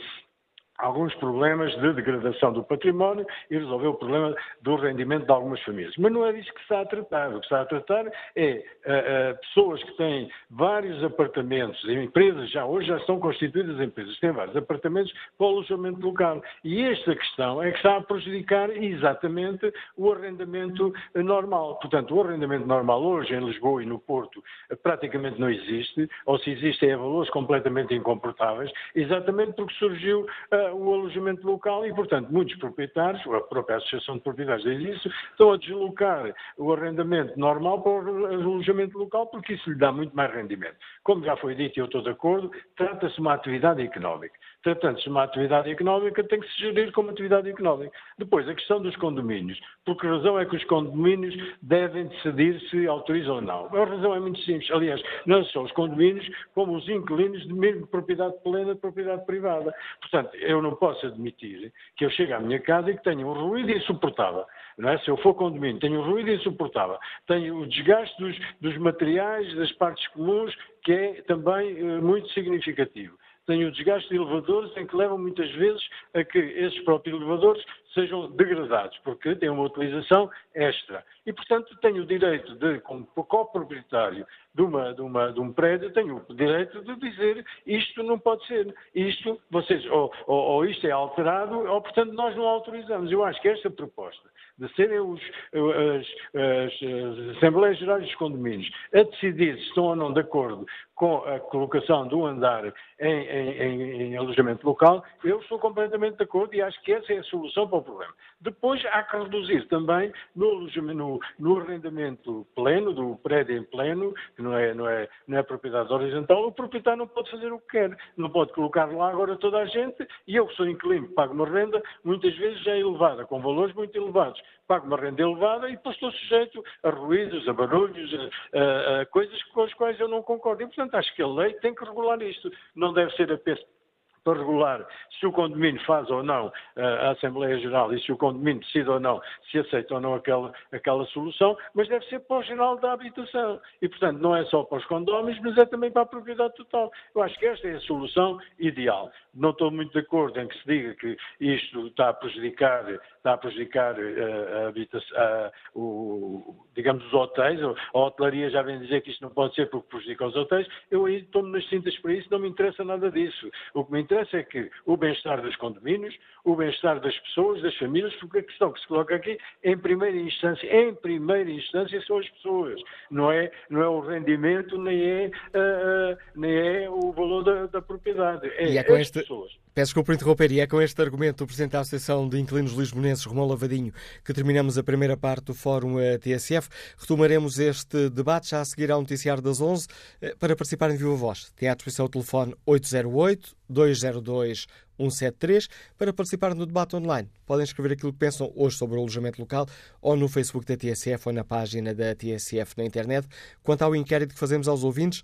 alguns problemas de degradação do património e resolver o problema do rendimento de algumas famílias. Mas não é disso que se está a tratar. O que se está a tratar é uh, uh, pessoas que têm vários apartamentos, empresas já hoje já são constituídas empresas, têm vários apartamentos para o alojamento local. E esta questão é que está a prejudicar exatamente o arrendamento normal. Portanto, o arrendamento normal hoje em Lisboa e no Porto praticamente não existe, ou se existe é a valores completamente incomportáveis, exatamente porque surgiu uh, o alojamento local e, portanto, muitos proprietários, a própria Associação de Proprietários diz isso, estão a deslocar o arrendamento normal para o alojamento local porque isso lhe dá muito mais rendimento. Como já foi dito e eu estou de acordo, trata-se de uma atividade económica. Tratando-se de uma atividade económica, tem que se gerir como atividade económica. Depois, a questão dos condomínios. Por que razão é que os condomínios devem decidir se autorizam ou não? A razão é muito simples. Aliás, não só os condomínios, como os inquilinos de mesmo propriedade plena de propriedade privada. Portanto, eu não posso admitir que eu chegue à minha casa e que tenha um ruído insuportável. Não é? Se eu for condomínio, tenho um ruído insuportável, tenho o desgaste dos, dos materiais, das partes comuns, que é também eh, muito significativo tem o desgaste de elevadores em que levam muitas vezes a que esses próprios elevadores sejam degradados, porque têm uma utilização extra. E, portanto, tenho o direito de, como coproprietário de, uma, de, uma, de um prédio, tenho o direito de dizer isto não pode ser, isto, vocês, ou, ou, ou isto é alterado, ou, portanto, nós não autorizamos. Eu acho que esta proposta de serem os, as, as, as Assembleias Gerais dos Condomínios a decidir se estão ou não de acordo com a colocação do andar em, em, em, em, alojamento local, eu estou completamente de acordo e acho que essa é a solução para o problema. Depois há que reduzir também no, no, no arrendamento pleno, do prédio em pleno, que não é, não, é, não é propriedade horizontal, o proprietário não pode fazer o que quer. Não pode colocar lá agora toda a gente e eu que sou inquilino, pago uma renda, muitas vezes já é elevada, com valores muito elevados. Pago uma renda elevada e depois estou sujeito a ruídos, a barulhos, a, a, a coisas com as quais eu não concordo. E, portanto, acho que a lei tem que regular isto. Não deve ser apenas para regular se o condomínio faz ou não eh, a Assembleia Geral e se o condomínio decide ou não se aceita ou não aquela, aquela solução, mas deve ser para o geral da habitação. E, portanto, não é só para os condóminos, mas é também para a propriedade total. Eu acho que esta é a solução ideal. Não estou muito de acordo em que se diga que isto está a prejudicar, está a prejudicar eh, a, habitação, a, o, digamos, os hotéis. A hotelaria já vem dizer que isto não pode ser porque prejudica os hotéis. Eu aí estou-me nas cintas para isso, não me interessa nada disso. O que me interessa é que o bem-estar dos condomínios, o bem-estar das pessoas, das famílias, porque a questão que se coloca aqui, em primeira instância, em primeira instância são as pessoas, não é, não é o rendimento, nem é, uh, nem é o valor da, da propriedade. É, e é com este, pessoas. Peço desculpa interromper, e é com este argumento do Presidente da Associação de Inquilinos Lisbonenses, Romão Lavadinho, que terminamos a primeira parte do Fórum eh, TSF. Retomaremos este debate já a seguir ao noticiário das 11. Eh, para participar em viva voz, tem à disposição o telefone 808-202-173 para participar no debate online. Podem escrever aquilo que pensam hoje sobre o alojamento local ou no Facebook da TSF ou na página da TSF na internet. Quanto ao inquérito que fazemos aos ouvintes,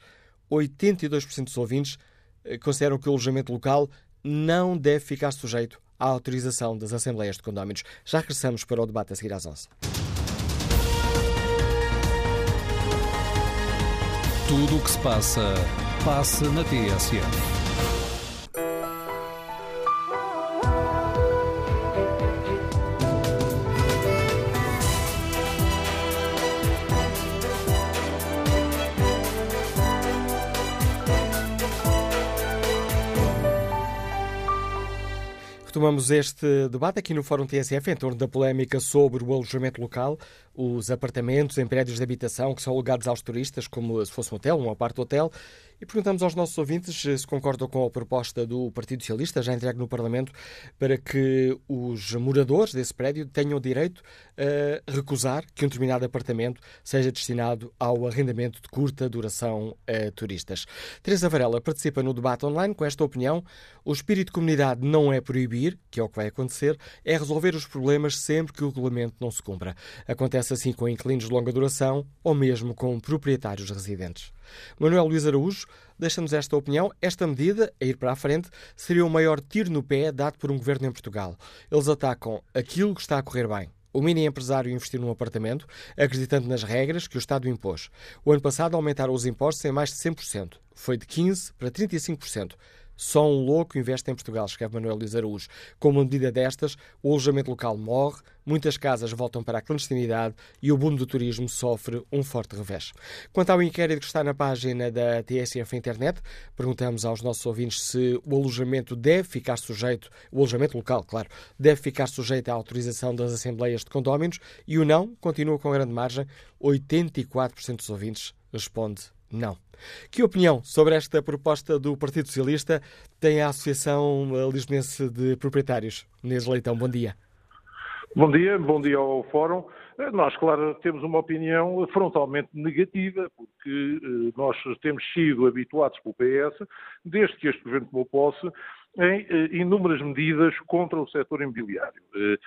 82% dos ouvintes eh, consideram que o alojamento local não deve ficar sujeito à autorização das Assembleias de Condóminos. Já regressamos para o debate a seguir às 11. Tudo o que se passa, passa na TSF. Retomamos este debate aqui no Fórum TSF em torno da polémica sobre o alojamento local, os apartamentos em prédios de habitação que são alugados aos turistas, como se fosse um hotel, um apart-hotel, e perguntamos aos nossos ouvintes se concordam com a proposta do Partido Socialista, já entregue no Parlamento, para que os moradores desse prédio tenham direito a recusar que um determinado apartamento seja destinado ao arrendamento de curta duração a turistas. Teresa Varela participa no debate online com esta opinião. O espírito de comunidade não é proibir, que é o que vai acontecer, é resolver os problemas sempre que o regulamento não se cumpra. Acontece assim com inquilinos de longa duração ou mesmo com proprietários residentes. Manuel Luís Araújo deixa-nos esta opinião. Esta medida, a ir para a frente, seria o maior tiro no pé dado por um governo em Portugal. Eles atacam aquilo que está a correr bem. O mini empresário investiu num apartamento, acreditando nas regras que o Estado impôs. O ano passado aumentaram os impostos em mais de 100%. Foi de 15% para 35%. Só um louco investe em Portugal, escreve Manuel Luís Araújo. Com uma medida destas, o alojamento local morre, muitas casas voltam para a clandestinidade e o boom do turismo sofre um forte revés. Quanto ao inquérito que está na página da TSF Internet, perguntamos aos nossos ouvintes se o alojamento deve ficar sujeito, o alojamento local, claro, deve ficar sujeito à autorização das assembleias de condóminos e o não continua com grande margem. 84% dos ouvintes responde não. Que opinião sobre esta proposta do Partido Socialista tem a Associação Lisbonense de Proprietários? Inês Leitão, bom dia. Bom dia, bom dia ao Fórum. Nós, claro, temos uma opinião frontalmente negativa, porque eh, nós temos sido habituados pelo PS, desde que este governo tomou posse, em eh, inúmeras medidas contra o setor imobiliário. Eh,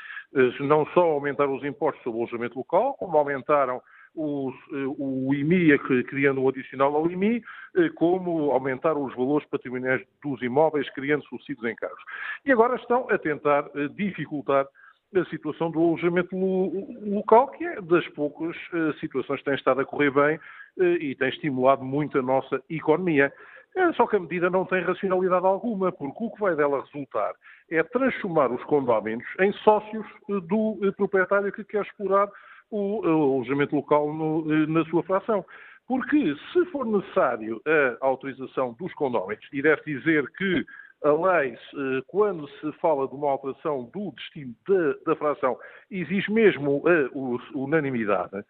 não só aumentaram os impostos sobre o alojamento local, como aumentaram o, o IMI, criando um adicional ao IMI, eh, como aumentar os valores patrimoniais dos imóveis, criando subsídios em carros. E agora estão a tentar eh, dificultar a situação do alojamento local, que é das poucas eh, situações que tem estado a correr bem e tem estimulado muito a nossa economia. Só que a medida não tem racionalidade alguma, porque o que vai dela resultar é transformar os condóminos em sócios do proprietário que quer explorar o, alojamento local no, na sua fração. Porque se for necessário a autorização dos condóminos, e deve dizer que a lei, quando se fala de uma alteração do destino da, da fração, exige mesmo a unanimidade,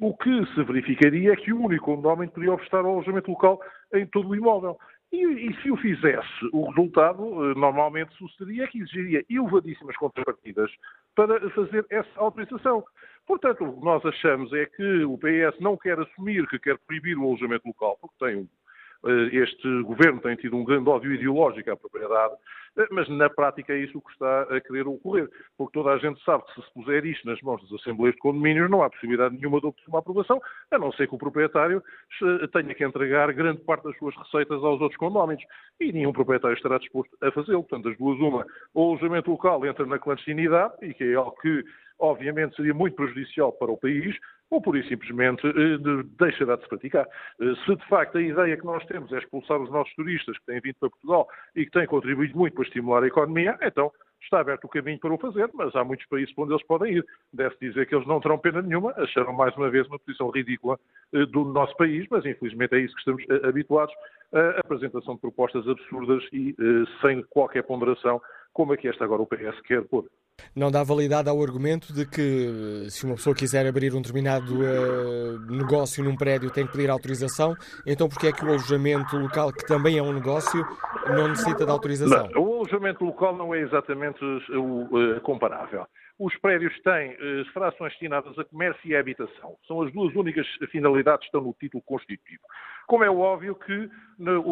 o que se verificaria é que o único condomínio poderia oferecer ao alojamento local em todo o imóvel. E, e, se o fizesse, o resultado normalmente sucederia que exigiria elevadíssimas contrapartidas para fazer essa autorização. Portanto, o que nós achamos é que o PS não quer assumir que quer proibir o alojamento local, porque tem eh, este governo tem tido um grande ódio ideológico à propriedade, eh, mas na prática é isso que está a querer ocorrer, porque toda a gente sabe que se se puser isto nas mãos das Assembleias de Condomínios não há possibilidade nenhuma de obter uma aprovação, a não ser que o proprietário eh, tenha que entregar grande parte das suas receitas aos outros condóminos e nenhum proprietário estará disposto a fazê-lo. Portanto, as duas, uma, o alojamento local entra na clandestinidade, e que é algo que obviamente seria muito prejudicial para o país, ou por isso simplesmente eh, deixará de se praticar. Eh, se de facto a ideia que nós temos é expulsar os nossos turistas que têm vindo para Portugal e que têm contribuído muito para estimular a economia, então está aberto o caminho para o fazer, mas há muitos países onde eles podem ir. Deve dizer que eles não terão pena nenhuma, acharam mais uma vez uma posição ridícula eh, do nosso país, mas infelizmente é isso que estamos habituados, a apresentação de propostas absurdas e sem qualquer ponderação, como é que esta agora o PS quer pôr. Não dá validade ao argumento de que se uma pessoa quiser abrir um determinado uh, negócio num prédio tem que pedir autorização, então porque é que o alojamento local, que também é um negócio, não necessita de autorização? Não, o alojamento local não é exatamente o, uh, comparável. Os prédios têm uh, frações destinadas a comércio e a habitação. São as duas únicas finalidades que estão no título constitutivo. Como é óbvio que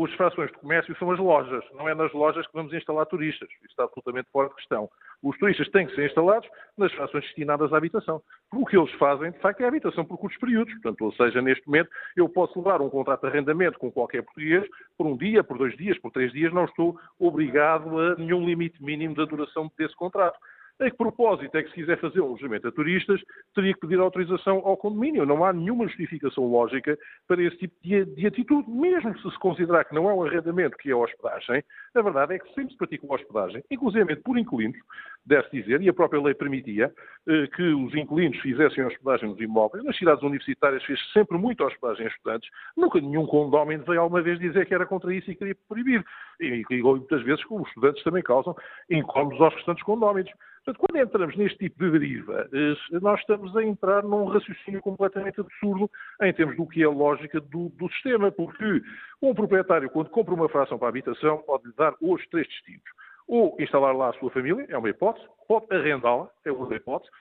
as frações de comércio são as lojas, não é nas lojas que vamos instalar turistas. Isso está absolutamente fora de questão. Os turistas têm que ser instalados nas frações destinadas à habitação. O que eles fazem, de facto, é a habitação por curtos períodos. Portanto, ou seja, neste momento, eu posso levar um contrato de arrendamento com qualquer português por um dia, por dois dias, por três dias, não estou obrigado a nenhum limite mínimo da duração desse contrato. A que propósito é que se quiser fazer um alojamento a turistas, teria que pedir autorização ao condomínio. Não há nenhuma justificação lógica para esse tipo de, de atitude. Mesmo se se considerar que não é um arrendamento que é hospedagem, a verdade é que sempre se pratica hospedagem, inclusive por inquilinos, deve-se dizer, e a própria lei permitia eh, que os inquilinos fizessem hospedagem nos imóveis. Nas cidades universitárias fez sempre muita hospedagem a estudantes. Nunca nenhum condomínio veio alguma vez dizer que era contra isso e queria proibir. E, e muitas vezes os estudantes também causam incómodos aos restantes condóminos. Portanto, quando entramos neste tipo de deriva, eh, nós estamos a entrar num raciocínio completamente absurdo em termos do que é a lógica do, do sistema, porque um proprietário, quando compra uma fração para a habitação, pode dar hoje três destinos. Ou instalar lá a sua família, é uma hipótese, pode arrendá-la, é outra hipótese,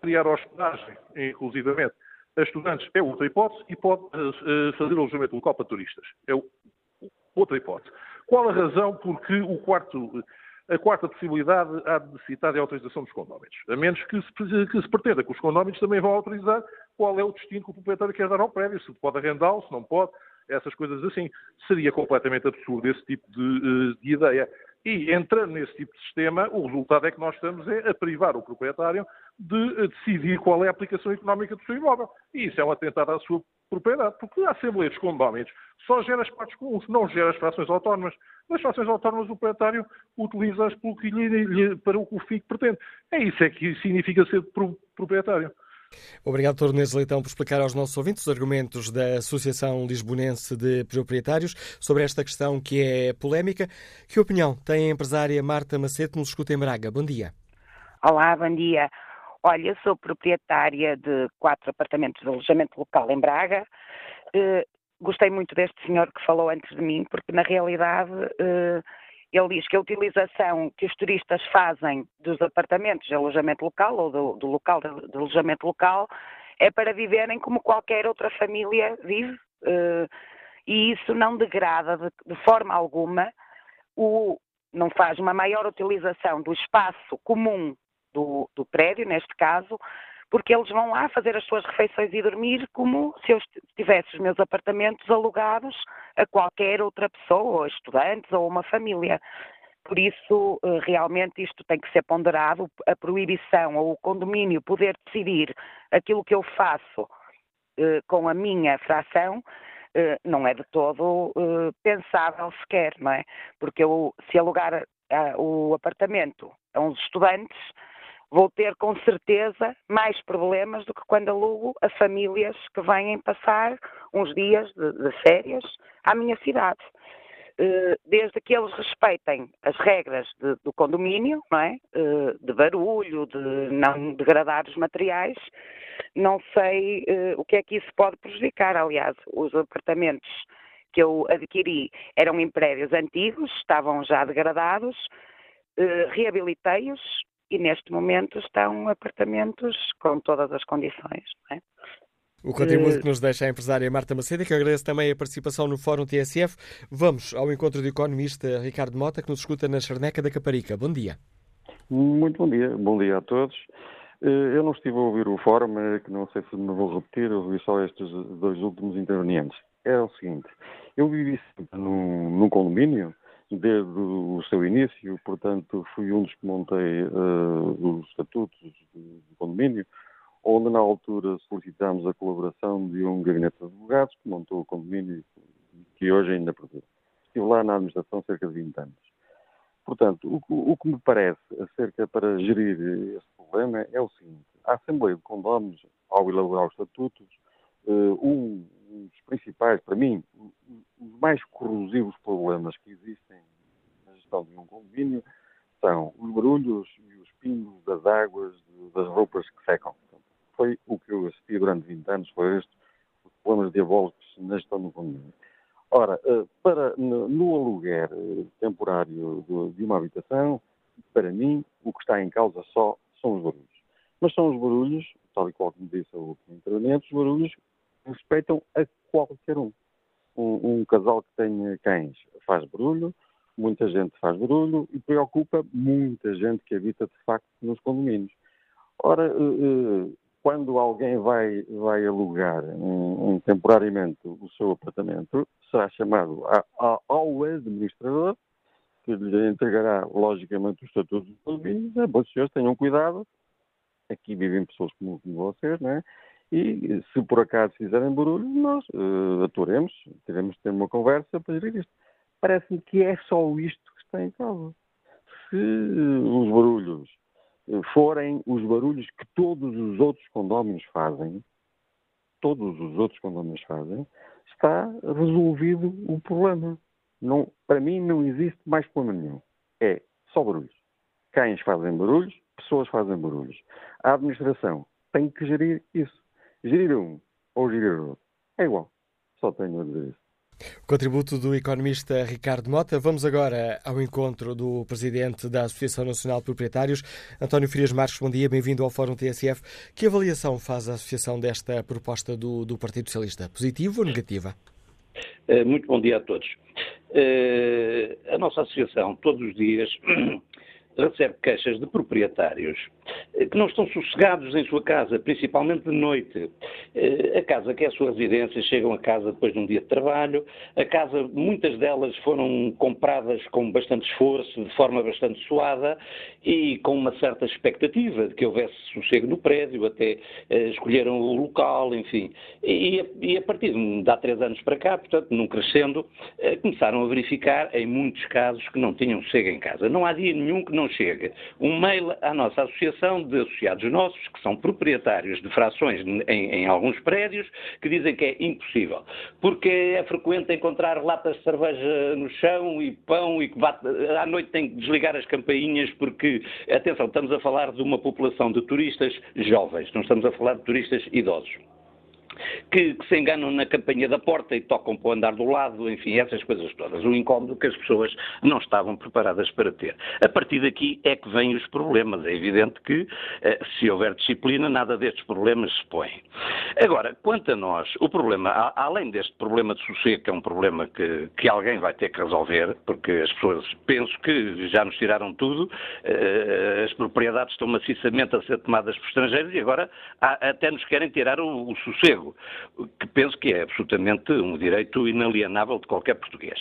criar hospedagem, inclusivamente, a estudantes, é outra hipótese, e pode uh, fazer alojamento local para turistas, é outra hipótese. Qual a razão porque o quarto a quarta possibilidade há de necessitar de autorização dos condóminos, a menos que se, que se pretenda que os condóminos também vão autorizar qual é o destino que o proprietário quer dar ao prédio, se pode arrendá-lo, se não pode, essas coisas assim. Seria completamente absurdo esse tipo de, eh, de ideia. E entrando nesse tipo de sistema, o resultado é que nós estamos a privar o proprietário de eh, decidir qual é a aplicação económica do seu imóvel. E isso é um atentado à sua propriedade, porque a Assembleia dos Condóminos só gera as partes comuns, não gera as frações autónomas. Nas frações autónomas, o proprietário utiliza-as para o que o FIC pretende. É isso é que significa ser proprietário. Obrigado, Dr. Nunes Leitão, por explicar aos nossos ouvintes os argumentos da Associação Lisbonense de Proprietários sobre esta questão que é polémica. Que opinião tem a empresária Marta Macedo, nos escuta em Braga? Bom dia. Olá, bom dia. Olha, sou proprietária de quatro apartamentos de alojamento local em Braga. Eh, gostei muito deste senhor que falou antes de mim, porque na realidade eh, ele diz que a utilização que os turistas fazem dos apartamentos de alojamento local ou do, do local de, de, alojamento local é para viverem como qualquer outra família vive uh, e isso não degrada de, de forma alguma o, não faz uma maior utilização do espaço comum do, do prédio, neste caso, porque eles vão lá fazer as suas refeições e dormir como se eu tivesse os meus apartamentos alugados a qualquer outra pessoa, ou estudantes, ou uma família. Por isso, eh, realmente, isto tem que ser ponderado. A proibição ou o condomínio poder decidir aquilo que eu faço eh, com a minha fração eh, não é de todo pensável sequer, não é? Porque eu, se alugar o apartamento a uns estudantes, vou ter com certeza mais problemas do que quando alugo a famílias que vêm passar uns dias de, de férias à minha cidade. Eh, desde que eles respeitem as regras de, do condomínio, não é? Eh, de barulho, de não degradar os materiais, não sei eh, o que é que isso pode prejudicar. Aliás, os apartamentos que eu adquiri eram em prédios antigos, estavam já degradados, reabilitei-os, e neste momento estão apartamentos com todas as condições. É? O contributo que nos deixa a empresária Marta Macedo, que agradeço também a participação no Fórum TSF. Vamos ao encontro do economista Ricardo Mota, que nos escuta na Charneca da Caparica. Bom dia. Muito bom dia. Bom dia a todos. Eh, eu não estive a ouvir o fórum, que não sei se me vou repetir, eu ouvi só estes dois últimos intervenientes. É o seguinte, eu vivi sempre num, num condomínio, desde o seu início, portanto, fui um dos que montei uh, os estatutos do condomínio, onde na altura solicitámos a colaboração de um gabinete de advogados que montou o condomínio que hoje ainda perdura. Estive lá na administração cerca de 20 anos. Portanto, o, o que me parece acerca para gerir este problema é o seguinte: a Assembleia de Condóminos, ao elaborar os estatutos, uh, um dos principais, para mim, os mais corrosivos problemas que existem na gestão de um condomínio são os barulhos e os pingos das águas, das roupas que secam. Foi o que eu assisti durante 20 anos, foi este, os problemas diabólicos na gestão do condomínio. Ora, eh, para, no aluguer eh, temporário de uma habitação, para mim, o que está em causa só são os barulhos. Mas são os barulhos, tal e qual como disse o último interveniente, os barulhos respeitam a qualquer um. um. Um casal que tenha cães faz barulho, muita gente faz barulho e preocupa muita gente que habita de facto nos condomínios. Ora, eh, eh, quando alguém vai, vai alugar um, um, temporariamente o seu apartamento, será chamado a, a, ao administrador que lhe entregará, logicamente, o estatuto de condomínios, é bom, senhores, tenham cuidado. Aqui vivem pessoas como, como vocês, não é? E se por acaso fizerem barulho, nós uh, aturemos, teremos de ter uma conversa para gerir isto. Parece-me que é só isto que está em causa. Se uh, os barulhos uh, forem os barulhos que todos os outros condóminos fazem, todos os outros condóminos fazem, está resolvido o problema. Não, para mim não existe mais problema nenhum. É só barulhos. Cães fazem barulhos, pessoas fazem barulhos. A administração tem que gerir isso. Gerir um ou gerir outro é igual. Só tenho a dizer isso. Contributo do economista Ricardo Mota. Vamos agora ao encontro do presidente da Associação Nacional de Proprietários, António Frias Marques. Bom dia, bem-vindo ao Fórum TSF. Que avaliação faz a Associação desta proposta do, do Partido Socialista? Positiva ou negativa? Eh, muito bom dia a todos. Eh, a nossa associação, todos os dias, [clears throat] recebe queixas de proprietários eh, que não estão sossegados em sua casa, principalmente de noite. Eh, a casa que é a sua residência, chegam a casa depois de um dia de trabalho, a casa, muitas delas foram compradas com bastante esforço, de forma bastante suada e com uma certa expectativa de que houvesse sossego no prédio, até eh, escolheram o local, enfim. E, e a partir de há três anos para cá, portanto, num crescendo, começaram a verificar, em muitos casos, que não tinham sossego em casa. Não há dia nenhum que não chegue um mail à nossa associação de associados nossos, que são proprietários de frações em, em, alguns prédios, que dizem que é impossível. Porque é frequente encontrar latas de cerveja no chão e pão e que bate, à noite tem que desligar as campainhas porque, atenção, estamos a falar de uma população de turistas jovens, não estamos a falar de turistas idosos que, que, se enganam na campanha da porta e tocam para o andar do lado, enfim, essas coisas todas. O incómodo que as pessoas não estavam preparadas para ter. A partir daqui é que vêm os problemas. É evidente que, eh, se houver disciplina, nada destes problemas se põe. Agora, quanto a nós, o problema, além deste problema de sossego, que é um problema que, que alguém vai ter que resolver, porque as pessoas, penso que já nos tiraram tudo, eh, as propriedades estão maciçamente a ser tomadas por estrangeiros e agora até nos querem tirar o, o sossego que penso que é absolutamente um direito inalienável de qualquer português.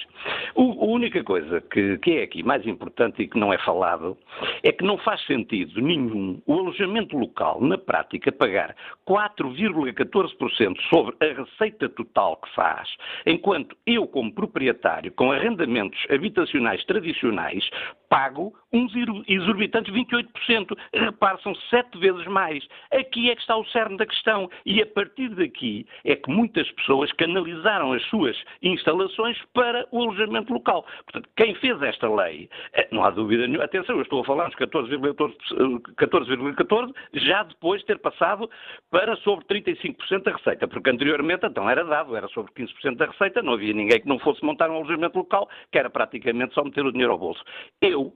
O, a única coisa que, que é aqui mais importante e que não é falado é que não faz sentido nenhum o alojamento local, na prática, pagar 4,14% sobre a receita total que faz, enquanto eu, como proprietário, com arrendamentos habitacionais tradicionais, pago uns exorbitantes 28%. Repare, são sete vezes mais. Aqui é que está o cerne da questão. E a partir daqui é que muitas pessoas canalizaram as suas instalações para o alojamento local. Portanto, quem fez esta lei, eh, não há dúvida nenhuma, atenção, eu estou a falar dos 14,14, 14, já depois de ter passado para sobre 35% da receita, porque anteriormente então era dado, era sobre 15% da receita, não havia ninguém que não fosse montar um alojamento local, que era praticamente só meter o dinheiro ao bolso. Eu,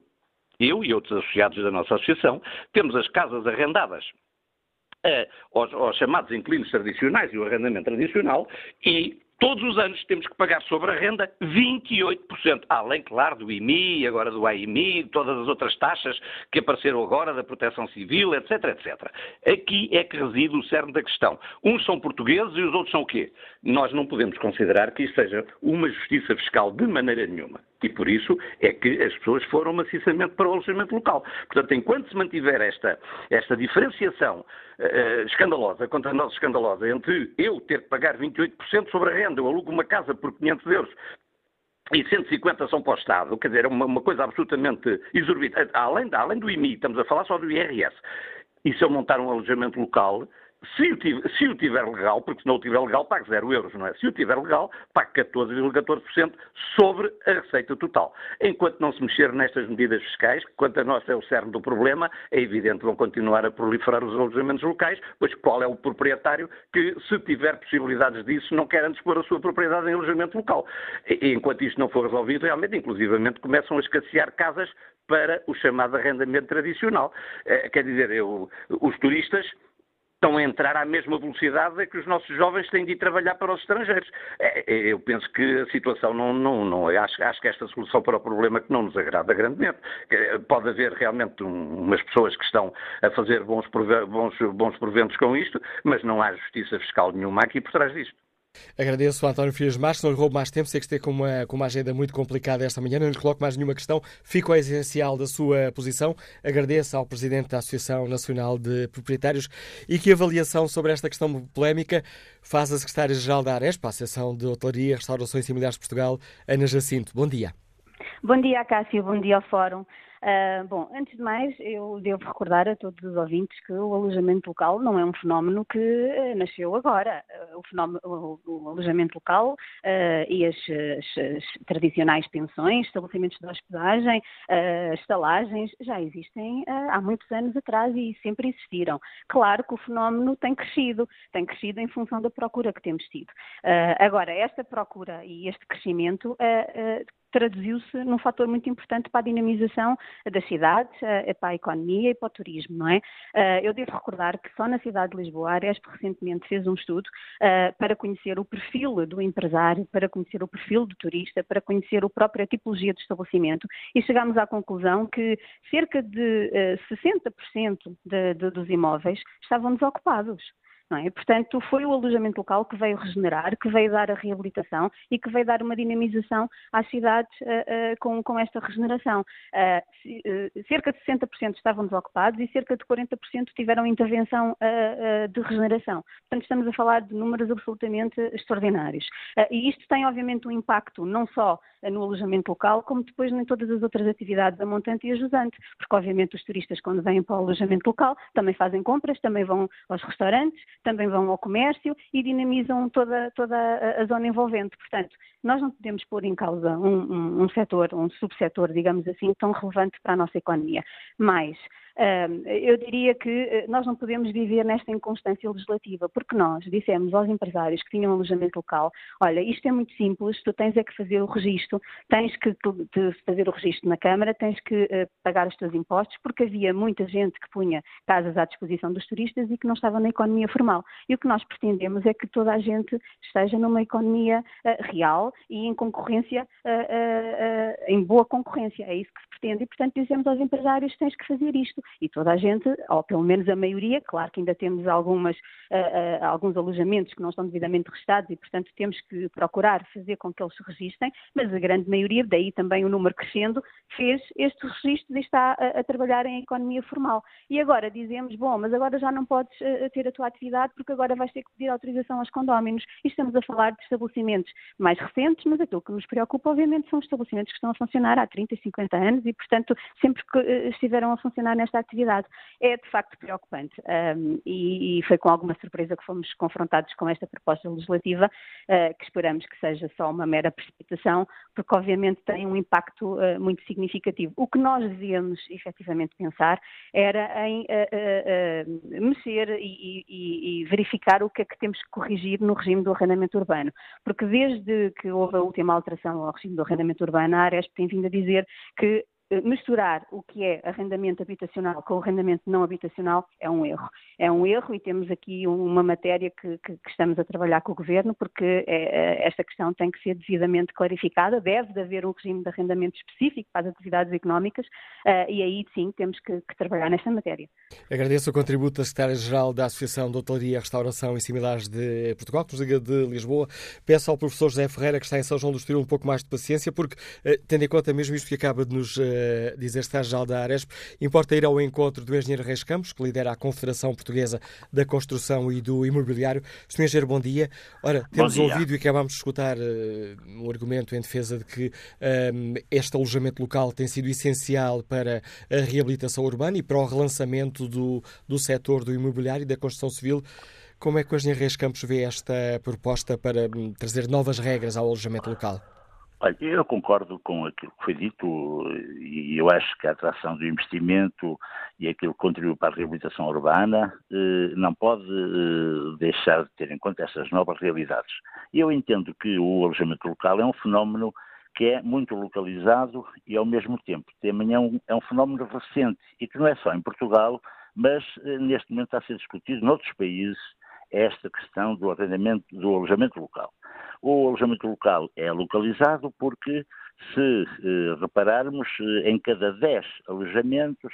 eu e outros associados da nossa associação, temos as casas arrendadas eh, aos, aos, chamados inquilinos tradicionais e o arrendamento tradicional e Todos os anos temos que pagar sobre a renda 28%, além, claro, do IMI, agora do AIMI, todas as outras taxas que apareceram agora, da proteção civil, etc, etc. Aqui é que reside o cerne da questão. Uns são portugueses e os outros são o quê? Nós não podemos considerar que isto seja uma justiça fiscal de maneira nenhuma. E por isso é que as pessoas foram maciçamente para o alojamento local. Portanto, enquanto se mantiver esta, esta diferenciação uh, escandalosa, contra nós escandalosa, entre eu ter que pagar 28% sobre a renda, eu alugo uma casa por 500 euros e 150 são para o Estado, quer dizer, é uma, uma coisa absolutamente exorbitante. Além, além do IMI, estamos a falar só do IRS. E se eu montar um alojamento local, se o, tiver, se o tiver legal, porque se não o tiver legal, pague 0 euros, não é? Se o tiver legal, pague 14,14% sobre a receita total. Enquanto não se mexer nestas medidas fiscais, que quanto a nós é o cerne do problema, é evidente vão continuar a proliferar os alojamentos locais, pois qual é o proprietário que, se tiver possibilidades disso, não quer dispor a sua propriedade em alojamento local. E, enquanto isto não for resolvido, realmente, inclusivamente, começam a escassear casas para o chamado arrendamento tradicional. É, quer dizer, eu, os turistas estão a entrar à mesma velocidade que os nossos jovens têm de ir trabalhar para os estrangeiros. É, é, eu penso que a situação não, não, não acho, acho que esta solução para o problema que não nos agrada grandemente. Pode haver realmente umas pessoas que estão a fazer bons, bons, bons proventos com isto, mas não há justiça fiscal nenhuma aqui por trás disto. Agradeço ao António Filhas Marques, não lhe roubo mais tempo, sei que esteve com uma, com uma agenda muito complicada esta manhã, não lhe coloco mais nenhuma questão, fico ao essencial da sua posição. Agradeço ao Presidente da Associação Nacional de Proprietários e que avaliação sobre esta questão polémica faz a Secretária-Geral da Arespa, a Associação de Hotelaria, Restaurações Similares de Portugal, Ana Jacinto. Bom dia. Bom dia, Cássio, bom dia ao Fórum. Uh, bom, antes de mais, eu devo recordar a todos os ouvintes que o alojamento local não é um fenómeno que uh, nasceu agora. Uh, o, fenómeno, o, o, alojamento local e as, as, as, tradicionais pensões, estabelecimentos de hospedagem, estalagens, já existem há muitos anos atrás e sempre existiram. Claro que o fenómeno tem crescido, tem crescido em função da procura que temos tido. agora, esta procura e este crescimento traduziu-se num fator muito importante para a dinamização das cidades, eh, para a economia e para o turismo, não é? Eh, eu devo recordar que só na cidade de Lisboa, a Aresp recentemente fez um estudo eh, para conhecer o perfil do empresário, para conhecer o perfil do turista, para conhecer a própria tipologia do estabelecimento e chegámos à conclusão que cerca de 60% de, de, dos imóveis estavam desocupados. É? Portanto, foi o alojamento local que veio regenerar, que veio dar a reabilitação e que veio dar uma dinamização às cidades uh, uh, com, com, esta regeneração. Uh, cerca de 60% estavam desocupados e cerca de 40% tiveram intervenção de regeneração. Portanto, estamos a falar de números absolutamente extraordinários. e isto tem, obviamente, um impacto não só no alojamento local, como depois em todas as outras atividades da montante e ajudante, porque, obviamente, os turistas, quando vêm para o alojamento local, também fazem compras, também vão aos restaurantes, também vão ao comércio e dinamizam toda, toda a, zona envolvente. Portanto, nós não podemos pôr em causa um, um, um setor, um subsetor, digamos assim, tão relevante para a nossa economia. Mas eu diria que eh, nós não podemos viver nesta inconstância legislativa, porque nós dissemos aos empresários que tinham alojamento local, olha, isto é muito simples, tu tens é que fazer o registro, tens que fazer o registro na Câmara, tens que eh, pagar os teus impostos, porque havia muita gente que punha casas à disposição dos turistas e que não estava na economia formal. E o que nós pretendemos é que toda a gente esteja numa economia uh, real e em concorrência, em boa concorrência. É isso que se pretende. E, portanto, dizemos aos empresários tens que fazer isto e toda a gente, ou pelo menos a maioria, claro que ainda temos algumas, uh, uh, alguns alojamentos que não estão devidamente registados e, portanto, temos que procurar fazer com que eles se registrem, mas a grande maioria, daí também o número crescendo, fez estes registros e está a, a trabalhar em economia formal. E agora dizemos, bom, mas agora já não podes uh, ter a tua atividade porque agora vais ter que pedir autorização aos condóminos. E estamos a falar de estabelecimentos mais recentes, mas aquilo que nos preocupa, obviamente, são estabelecimentos que estão a funcionar há 30 e 50 anos e, portanto, sempre que estiveram a funcionar nesta atividade. É de facto preocupante um, e, e, foi com alguma surpresa que fomos confrontados com esta proposta legislativa, uh, que esperamos que seja só uma mera precipitação, porque obviamente tem um impacto uh, muito significativo. O que nós devíamos efetivamente pensar era em uh, mexer e, e, e verificar o que é que temos que corrigir no regime do arrendamento urbano, porque desde que houve a última alteração ao regime do arrendamento urbano, a Aresp tem vindo a dizer que misturar o que é arrendamento habitacional com arrendamento não habitacional é um erro. É um erro e temos aqui uma matéria que, que, que estamos a trabalhar com o Governo, porque é, esta questão tem que ser devidamente clarificada. Deve de haver um regime de arrendamento específico para as atividades económicas uh, e aí sim temos que, que, trabalhar nesta matéria. Agradeço o contributo da Secretária-Geral da Associação de Hotelaria, Restauração e Similares de Portugal, que nos liga de Lisboa. Peço ao professor José Ferreira, que está em São João do Estoril, um pouco mais de paciência, porque, uh, tendo em conta mesmo isto que acaba de nos uh, dizer Secretário-Geral da Aresp, importa ir ao encontro do engenheiro Reis Campos, que lidera a Confederação Portuguesa da Construção e do Imobiliário. Sr. Engenheiro, bom dia. Ora, temos dia. ouvido e acabamos de escutar uh, um argumento em defesa de que um, este alojamento local tem sido essencial para a reabilitação urbana e para o relançamento do, do setor do imobiliário e da construção civil. Como é que o engenheiro Reis Campos vê esta proposta para um, trazer novas regras ao alojamento local? Olha, eu concordo com aquilo que foi dito e eu acho que a atração do investimento e aquilo que contribui para a reabilitação urbana eh, não pode eh, deixar de ter em conta essas novas realidades. Eu entendo que o alojamento local é um fenómeno que é muito localizado e ao mesmo tempo também é um, é um fenómeno recente e que não é só em Portugal, mas eh, neste momento está a ser discutido noutros países esta questão do do alojamento local. O alojamento local é localizado porque, se eh, repararmos, eh, em cada 10 alojamentos,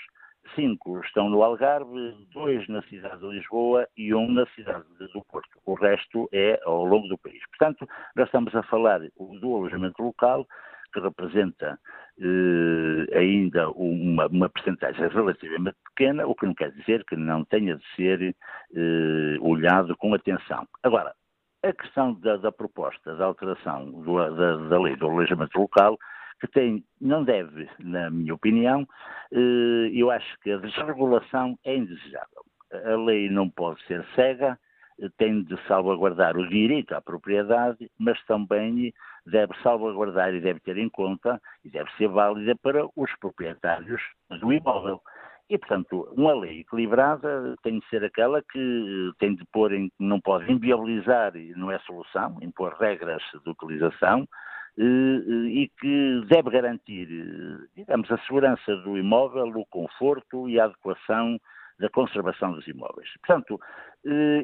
cinco estão no Algarve, dois na cidade de Lisboa e um na cidade do Porto. O resto é ao longo do país. Portanto, nós estamos a falar do alojamento local, que representa eh, ainda uma, uma percentagem relativamente pequena, o que não quer dizer que não tenha de ser eh, olhado com atenção. Agora, a questão da, da proposta da alteração do, da, da, lei do alojamento local, que tem, não deve, na minha opinião, eh, eu acho que a desregulação é indesejável. A lei não pode ser cega, tem de salvaguardar o direito à propriedade, mas também deve salvaguardar e deve ter em conta e deve ser válida para os proprietários do imóvel. E, portanto, uma lei equilibrada tem de ser aquela que tem de pôr em, não pode inviabilizar, e não é solução, impor regras de utilização, eh, eh, e que deve garantir, eh, digamos, a segurança do imóvel, o conforto e a adequação da conservação dos imóveis. Portanto,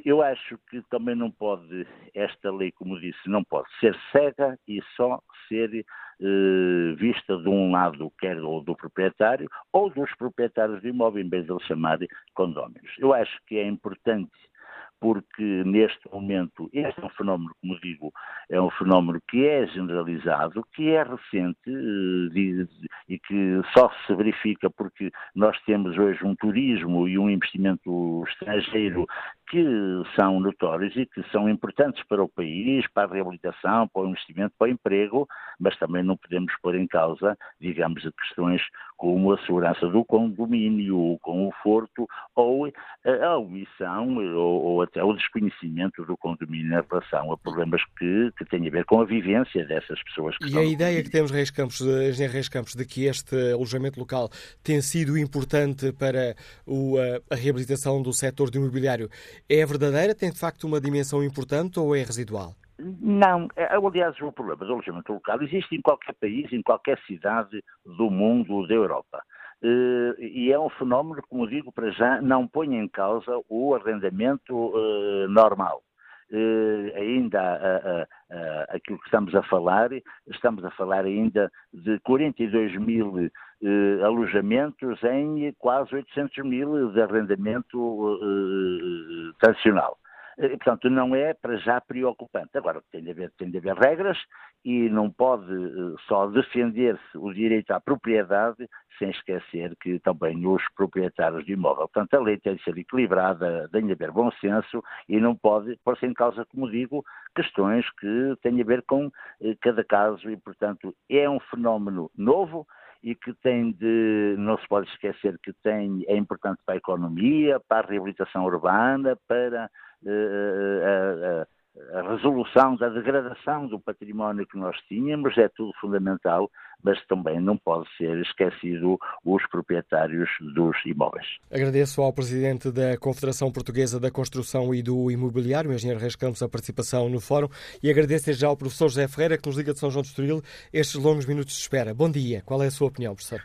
eu acho que também não pode, esta lei, como disse, não pode ser cega e só ser eh, vista de um lado, quer do proprietário, ou dos proprietários do imóvel, em vez de ele chamar condóminos. Eu acho que é importante porque neste momento este é um fenómeno, como digo, é um fenómeno que é generalizado, que é recente eh, e que só se verifica porque nós temos hoje um turismo e um investimento estrangeiro que são notórios e que são importantes para o país, para a reabilitação, para o investimento, para o emprego, mas também não podemos pôr em causa, digamos, questões como a segurança do condomínio, o conforto ou a omissão ou, ou até o desconhecimento do condomínio em relação a problemas que, que têm a ver com a vivência dessas pessoas. Que e a ideia que temos, Reis Campos, engenheiro Reis Campos, de que este alojamento local tem sido importante para o, a, a reabilitação do setor do imobiliário é verdadeira? Tem de facto uma dimensão importante ou é residual? Não, é, aliás, o problema do alojamento local existe em qualquer país, em qualquer cidade do mundo, da Europa. Uh, e é um fenómeno, como digo, para já não põe em causa o arrendamento uh, normal. Uh, ainda aquilo que estamos a falar, estamos a falar ainda de 42 mil eh, alojamentos em quase 800 mil de arrendamento eh, tradicional. E, portanto, não é para já preocupante. Agora, tem de haver, tem de haver regras e não pode só defender-se o direito à propriedade sem esquecer que também os proprietários de imóvel. Portanto, a lei tem de ser equilibrada, tem de haver bom senso e não pode pôr-se em causa, como digo, questões que têm a ver com cada caso e, portanto, é um fenómeno novo, e que tem de, não se pode esquecer que tem, é importante para a economia, para a reabilitação urbana, para uh, a, a, resolução da degradação do património que nós tínhamos, é tudo fundamental, mas também não pode ser esquecido os proprietários dos imóveis. Agradeço ao Presidente da Confederação Portuguesa da Construção e do Imobiliário, o Engenheiro Reis Campos, a participação no fórum e agradeço já ao professor José Ferreira, que nos liga de São João de Estoril, estes longos minutos de espera. Bom dia, qual é a sua opinião, professor?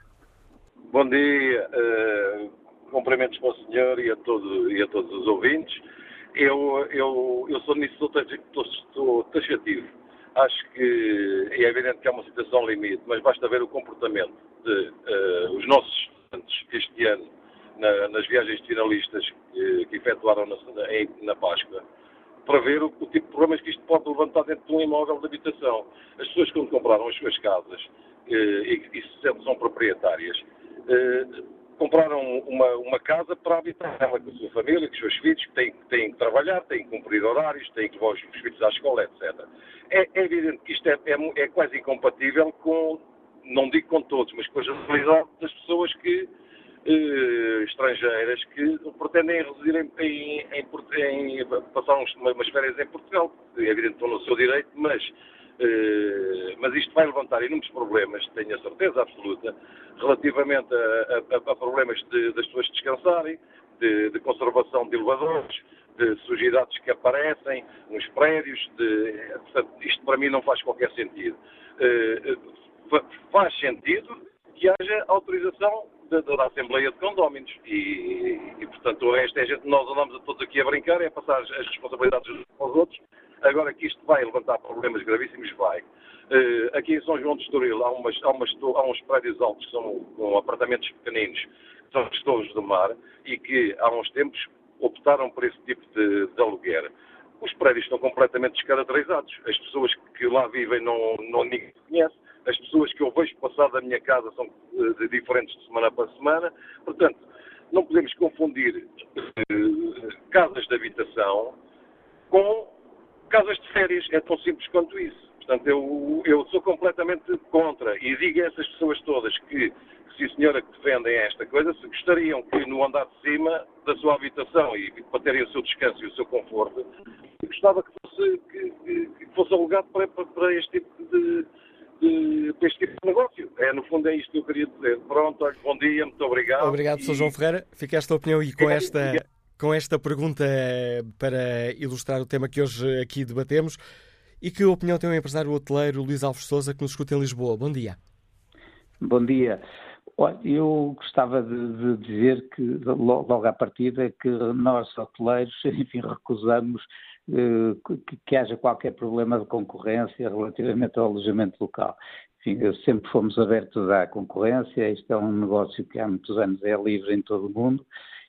Bom dia, uh, cumprimentos para o senhor e a, todo, e a todos os ouvintes. Eu, eu, eu sou nisso, taxativo Acho que é evidente que há uma situação limite, mas basta ver o comportamento de uh, os nossos estudantes este ano na, nas viagens finalistas que, que efetuaram na, na, Páscoa para ver o, o, tipo de problemas que isto pode levantar dentro de um imóvel de habitação. As pessoas quando compraram as suas casas uh, e, e são proprietárias, uh, compraram uma, uma casa para habitar ela com a sua família, com os seus filhos, que têm, têm que trabalhar, têm que cumprir horários, têm que levar os filhos à escola, etc. É, é evidente que isto é, é, é, quase incompatível com, não digo com todos, mas com a generalidade das pessoas que eh, estrangeiras que pretendem residir em, em, em, em passar uns, umas férias em Portugal. É evidente que estão no seu direito, mas mas isto vai levantar inúmeros problemas, tenho a certeza absoluta, relativamente a, a, a problemas de, das pessoas descansarem, de, de, conservação de elevadores, de sujidades que aparecem nos prédios. De, portanto, isto para mim não faz qualquer sentido. Uh, faz sentido que haja autorização da, da Assembleia de Condóminos e, e, portanto, o resto é gente, nós andamos todos aqui a brincar, é passar as, responsabilidades uns aos outros Agora que isto vai levantar problemas gravíssimos, vai. Uh, aqui em São João de Estoril há, umas, há, umas, há, uns prédios altos que são com apartamentos pequeninos são gestores do mar e que há uns tempos optaram por esse tipo de, de aluguer. Os prédios estão completamente descaracterizados. As pessoas que lá vivem não, não ninguém conhece. As pessoas que eu vejo passar da minha casa são uh, diferentes de semana para semana. Portanto, não podemos confundir uh, casas de habitação com casas de férias. É tão simples quanto isso. Portanto, eu, eu sou completamente contra e digo a essas pessoas todas que, se senhora que defendem esta coisa, se gostariam que no andar de cima da sua habitação e para terem o seu descanso e o seu conforto, gostava que fosse, que, que fosse alugado para, para, este tipo de, de, para este tipo de negócio. É, no fundo, é isto que eu queria dizer. Pronto, olha, bom dia, muito obrigado. Obrigado, Sr. João Ferreira. Fica esta opinião e com esta, com esta pergunta para ilustrar o tema que hoje aqui debatemos. E que opinião tem o empresário hoteleiro Luís Alves Souza, que nos escuta em Lisboa? Bom dia. Bom dia. Eu gostava de, dizer que, logo à partida, que nós, hoteleiros, [laughs] enfim, recusamos eh, que, que, haja qualquer problema de concorrência relativamente ao alojamento local. Enfim, sempre fomos abertos à concorrência, este é um negócio que há muitos anos é livre em todo o mundo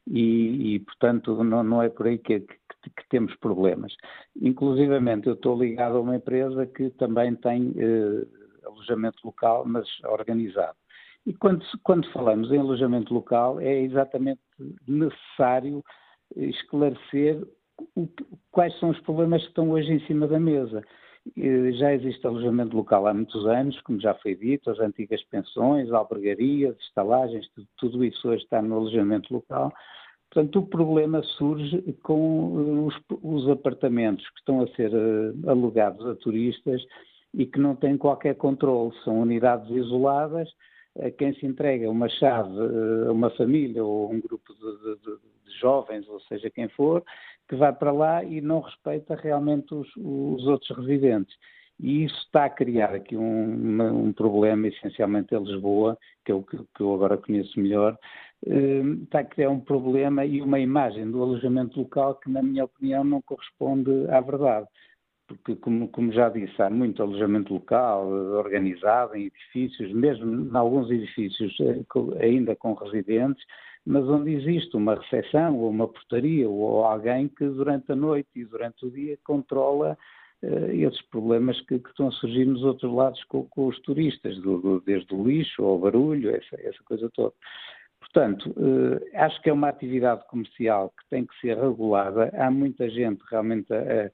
e, e portanto, não, não, é por aí que, que, que, temos problemas. Inclusivamente, eu estou ligado a uma empresa que também tem eh, alojamento local, mas organizado. E quando, quando falamos em alojamento local, é exatamente necessário esclarecer quais são os problemas que estão hoje em cima da mesa. Já existe alojamento local há muitos anos, como já foi dito, as antigas pensões, albergarias, estalagens, tudo, tudo isso hoje está no alojamento local. Portanto, o problema surge com os, os apartamentos que estão a ser uh, alugados a turistas e que não têm qualquer controle. São unidades isoladas, a quem se entrega uma chave a uma família ou um grupo de, de, de, jovens, ou seja, quem for, que vai para lá e não respeita realmente os, os outros residentes. E isso está a criar aqui um, um problema, essencialmente em Lisboa, que é o que, que eu agora conheço melhor, eh, está a criar um problema e uma imagem do alojamento local que, na minha opinião, não corresponde à verdade. Porque, como, como já disse, há muito alojamento local eh, organizado em edifícios, mesmo em alguns edifícios eh, ainda com residentes, mas onde existe uma recepção ou uma portaria ou alguém que durante a noite e durante o dia controla uh, esses problemas que, que, estão a surgir nos outros lados com, com os turistas, do, do, desde o lixo ao barulho, essa, essa coisa toda. Portanto, uh, acho que é uma atividade comercial que tem que ser regulada. Há muita gente realmente a, a,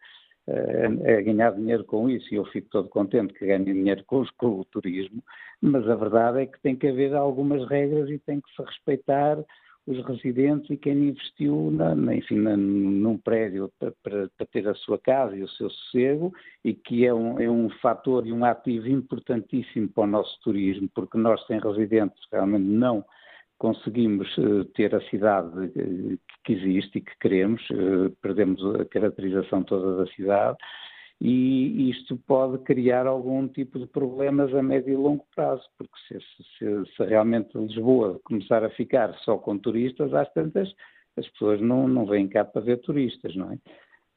a, ganhar dinheiro com isso e eu fico todo contente que ganhem dinheiro com, com, o turismo, mas a verdade é que tem que haver algumas regras e tem que se respeitar os residentes e quem investiu na, enfim, na, num prédio para, para, para, ter a sua casa e o seu sossego e que é um, é um fator e um ativo importantíssimo para o nosso turismo, porque nós sem residentes realmente não conseguimos uh, ter a cidade uh, que existe e que queremos, uh, perdemos a caracterização toda da cidade e isto pode criar algum tipo de problemas a médio e longo prazo, porque se, se, se realmente Lisboa começar a ficar só com turistas, às tantas as pessoas não, não vêm cá para ver turistas, não é?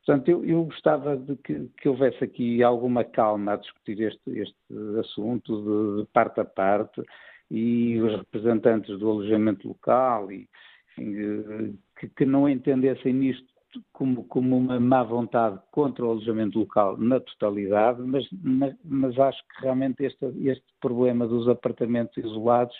Portanto, eu, eu gostava de que, que, houvesse aqui alguma calma a discutir este, este assunto de, de, parte a parte e os representantes do alojamento local e, enfim, que, que não entendessem nisto como, como uma má vontade contra o alojamento local na totalidade, mas, mas acho que realmente este, este problema dos apartamentos isolados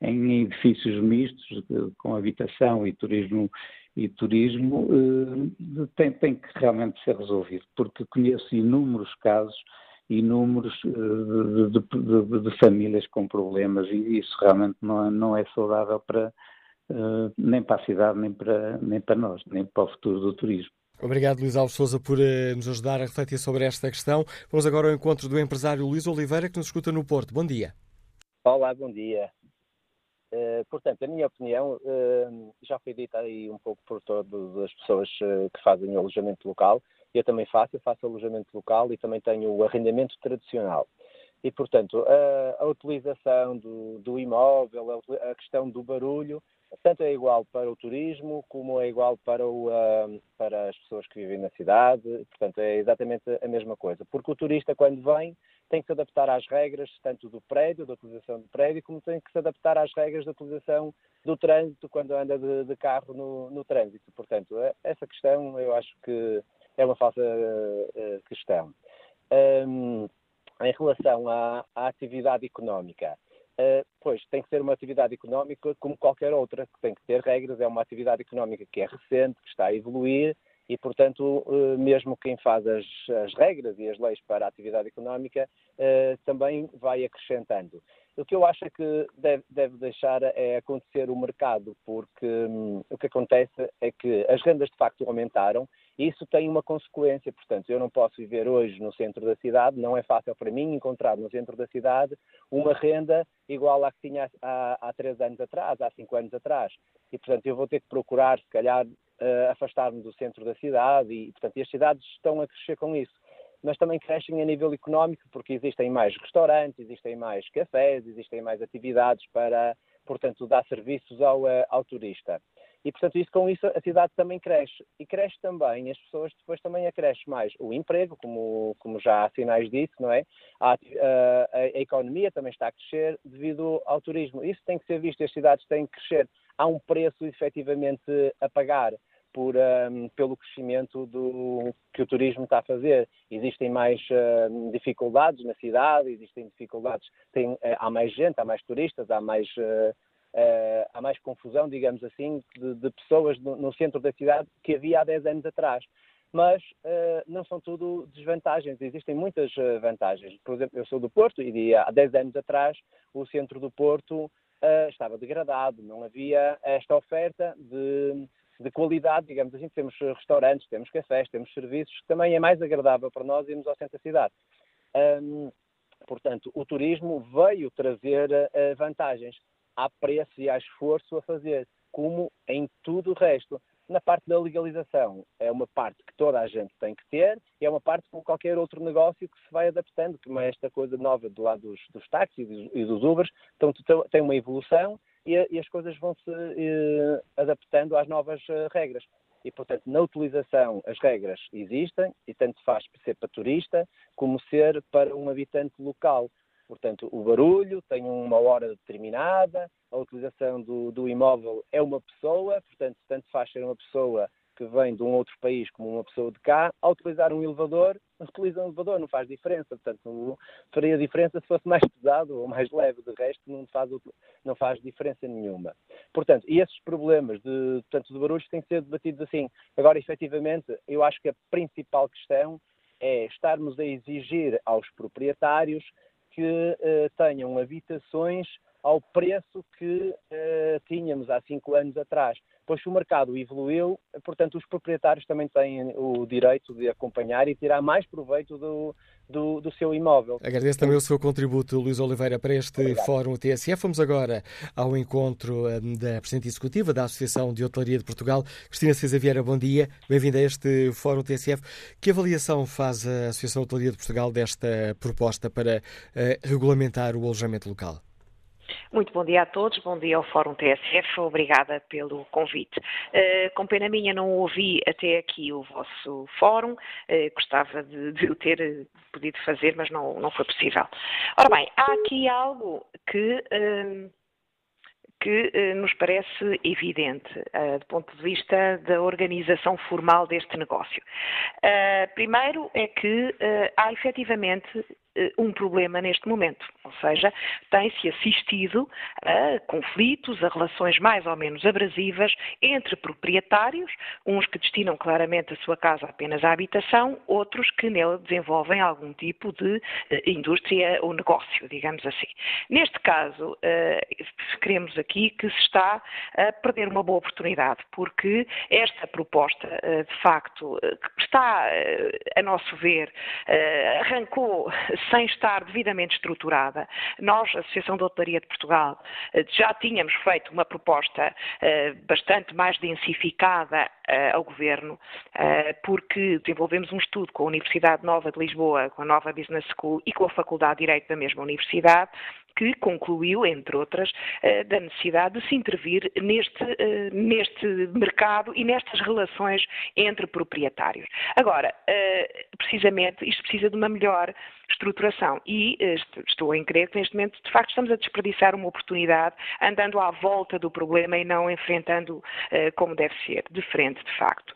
em edifícios mistos, com habitação e turismo, e turismo eh, tem, tem que realmente ser resolvido, porque conheço inúmeros casos, inúmeros eh, de, de, de, de famílias com problemas e isso realmente não é, não é saudável para, uh, nem para a cidade, nem para, nem para nós, nem para o futuro do turismo. Obrigado, Luís Alves Souza, por uh, nos ajudar a refletir sobre esta questão. Vamos agora ao encontro do empresário Luís Oliveira, que nos escuta no Porto. Bom dia. Olá, bom dia. Uh, portanto, a minha opinião uh, já foi dita aí um pouco por todas as pessoas uh, que fazem o alojamento local. Eu também faço, eu faço alojamento local e também tenho o arrendamento tradicional. E, portanto, a, a utilização do, do imóvel, a, a, questão do barulho, tanto é igual para o turismo como é igual para, o, para as pessoas que vivem na cidade, portanto é exatamente a mesma coisa, porque o turista quando vem tem que se adaptar às regras tanto do prédio, da utilização do prédio, como tem que se adaptar às regras da utilização do trânsito quando anda de, de carro no, no, trânsito. Portanto, é, essa questão eu acho que é uma falsa uh, questão. Um, em relação à, à atividade económica, Uh, pois tem que ser uma atividade económica como qualquer outra, que tem que ter regras, é uma atividade económica que é recente, que está a evoluir e, portanto, uh, mesmo quem faz as, as, regras e as leis para a atividade económica uh, também vai acrescentando. O que eu acho que deve, deve deixar é acontecer o mercado, porque hum, o que acontece é que as rendas de facto aumentaram isso tem uma consequência, portanto, eu não posso viver hoje no centro da cidade, não é fácil para mim encontrar no centro da cidade uma renda igual à que tinha há, há três anos atrás, há cinco anos atrás. E, portanto, eu vou ter que procurar, se calhar, uh, afastar-me do centro da cidade e, portanto, e as cidades estão a crescer com isso. Mas também crescem a nível económico porque existem mais restaurantes, existem mais cafés, existem mais atividades para, portanto, dar serviços ao, uh, ao turista. E, portanto, isso, com isso a cidade também cresce. E cresce também, as pessoas depois também acresce mais o emprego, como, como já há sinais disso, não é? A, a, a, economia também está a crescer devido ao turismo. Isso tem que ser visto, as cidades têm que crescer. Há um preço efetivamente a pagar. Por, um, pelo crescimento do, que o turismo está a fazer. Existem mais uh, dificuldades na cidade, existem dificuldades, tem, há mais gente, há mais turistas, há mais uh, uh, há mais confusão, digamos assim, de, de pessoas no, no, centro da cidade que havia há 10 anos atrás. Mas uh, não são tudo desvantagens, existem muitas uh, vantagens. Por exemplo, eu sou do Porto e há 10 anos atrás o centro do Porto estava degradado, não havia esta oferta de, de qualidade, digamos assim, temos restaurantes, temos cafés, temos serviços, que também é mais agradável para nós irmos ao centro da cidade. Um, portanto, o turismo veio trazer uh, vantagens há preço e há esforço a fazer, como em tudo o resto. Na parte da legalização, é uma parte que toda a gente tem que ter e é uma parte como qualquer outro negócio que se vai adaptando, como é esta coisa nova do lado dos, dos táxis e dos Ubers. Então, tem uma evolução e, e as coisas vão se eh, adaptando às novas eh, regras. E, portanto, na utilização as regras existem e tanto faz ser para turista como ser para um habitante local. Portanto, o barulho tem uma hora determinada, a utilização do, do imóvel é uma pessoa, portanto, tanto faz ser uma pessoa que vem de um outro país como uma pessoa de cá, ao utilizar um elevador, utiliza um elevador, não faz diferença. Portanto, não faria diferença se fosse mais pesado ou mais leve, de resto não faz, não faz diferença nenhuma. Portanto, e esses problemas de, portanto, de barulhos têm que ser debatidos assim. Agora, efetivamente, eu acho que a principal questão é estarmos a exigir aos proprietários que uh, tenham habitações ao preço que uh, tínhamos há cinco anos atrás. Pois o mercado evoluiu, portanto os proprietários também têm o direito de acompanhar e tirar mais proveito do, do, do seu imóvel. Agradeço também o seu contributo, Luís Oliveira, para este Obrigado. Fórum TSF. Vamos agora ao encontro um, da Presidente Executiva da Associação de Hotelaria de Portugal, Cristina César Vieira. Bom dia, bem-vinda a este Fórum TSF. Que avaliação faz a Associação de Hotelaria de Portugal desta proposta para uh, regulamentar o alojamento local? Muito bom dia a todos, bom dia ao Fórum TSF, obrigada pelo convite. Uh, com pena minha não ouvi até aqui o vosso fórum, uh, gostava de, de, o ter podido fazer, mas não, não foi possível. Ora bem, há aqui algo que. Uh, que eh, nos parece evidente uh, do ponto de vista da organização formal deste negócio. Uh, primeiro é que uh, há efetivamente eh, um problema neste momento. Ou seja, tem-se assistido a conflitos, a relações mais ou menos abrasivas entre proprietários, uns que destinam claramente a sua casa apenas à habitação, outros que nela desenvolvem algum tipo de eh, indústria ou negócio, digamos assim. Neste caso, eh, queremos aqui que se está a perder uma boa oportunidade, porque esta proposta, de facto, que está, a nosso ver, arrancou sem estar devidamente estruturada. Nós, a Associação de Hotelaria de Portugal, eh, já tínhamos feito uma proposta eh, bastante mais densificada eh, ao Governo, porque desenvolvemos um estudo com a Universidade Nova de Lisboa, com a Nova Business School e com a Faculdade de Direito da mesma Universidade, que concluiu, entre outras, eh, da necessidade de se intervir neste, eh, neste mercado e nestas relações entre proprietários. Agora, eh, precisamente, isto precisa de uma melhor estruturação e estou em crer que neste momento, de facto, estamos a desperdiçar uma oportunidade andando à volta do problema e não enfrentando como deve ser, de frente, de facto.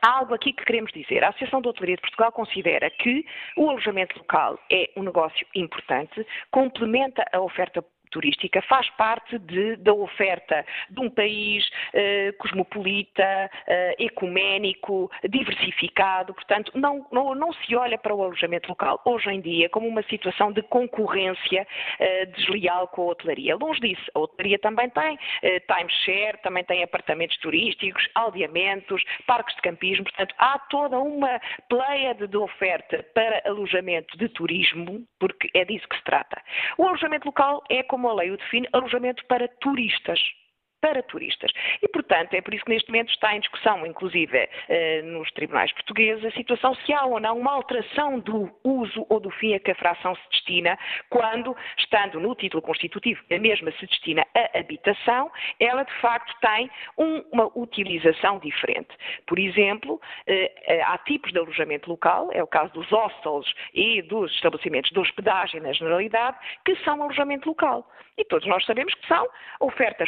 Há algo aqui que queremos dizer. A Associação de Hotelaria de Portugal considera que o alojamento local é um negócio importante, complementa a oferta turística faz parte de, da oferta de um país eh, cosmopolita, eh, ecuménico, diversificado. Portanto, não, não, não, se olha para o alojamento local hoje em dia como uma situação de concorrência eh, desleal com a hotelaria. Longe disso, a hotelaria também tem eh, timeshare, também tem apartamentos turísticos, aldeamentos, parques de campismo. Portanto, há toda uma pleia de, de oferta para alojamento de turismo, porque é disso que se trata. O alojamento local é como como a lei o define, alojamento para turistas para turistas. E, portanto, é por isso que neste momento está em discussão, inclusive eh, nos tribunais portugueses, a situação se há ou não uma alteração do uso ou do fim a que a fração se destina, quando, estando no título constitutivo, a mesma se destina à habitação, ela de facto tem um, uma utilização diferente. Por exemplo, eh, há tipos de alojamento local, é o caso dos hostels e dos estabelecimentos de hospedagem na generalidade, que são alojamento local. E todos nós sabemos que são oferta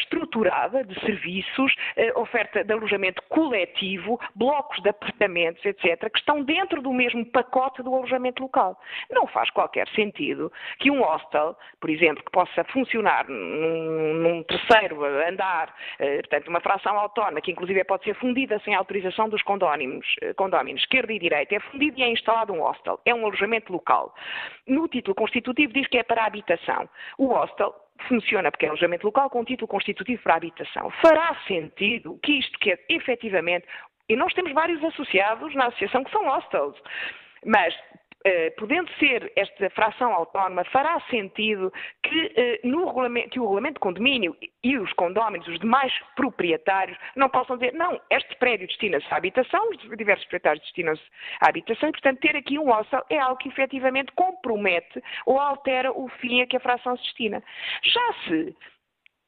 estruturada de serviços, eh, oferta de alojamento coletivo, blocos de apartamentos, etc., que estão dentro do mesmo pacote do alojamento local. Não faz qualquer sentido que um hostel, por exemplo, que possa funcionar num, num terceiro andar, eh, portanto, uma fração autónoma, que inclusive pode ser fundida sem autorização dos condóminos, eh, condóminos esquerda e direita, é fundido e é instalado um hostel. É um alojamento local. No título constitutivo diz que é para a habitação. O hostel funciona porque é alojamento local com título constitutivo para habitação. Fará sentido que isto que é efetivamente, e nós temos vários associados na associação que são hostels, mas podendo ser esta fração autónoma, fará sentido que, eh, que, o regulamento de condomínio e os condóminos, os demais proprietários, não possam dizer, não, este prédio destina-se à habitação, os diversos proprietários destinam-se à habitação, e, portanto, ter aqui um hostel é algo que efetivamente compromete ou altera o fim a que a fração se destina. Já se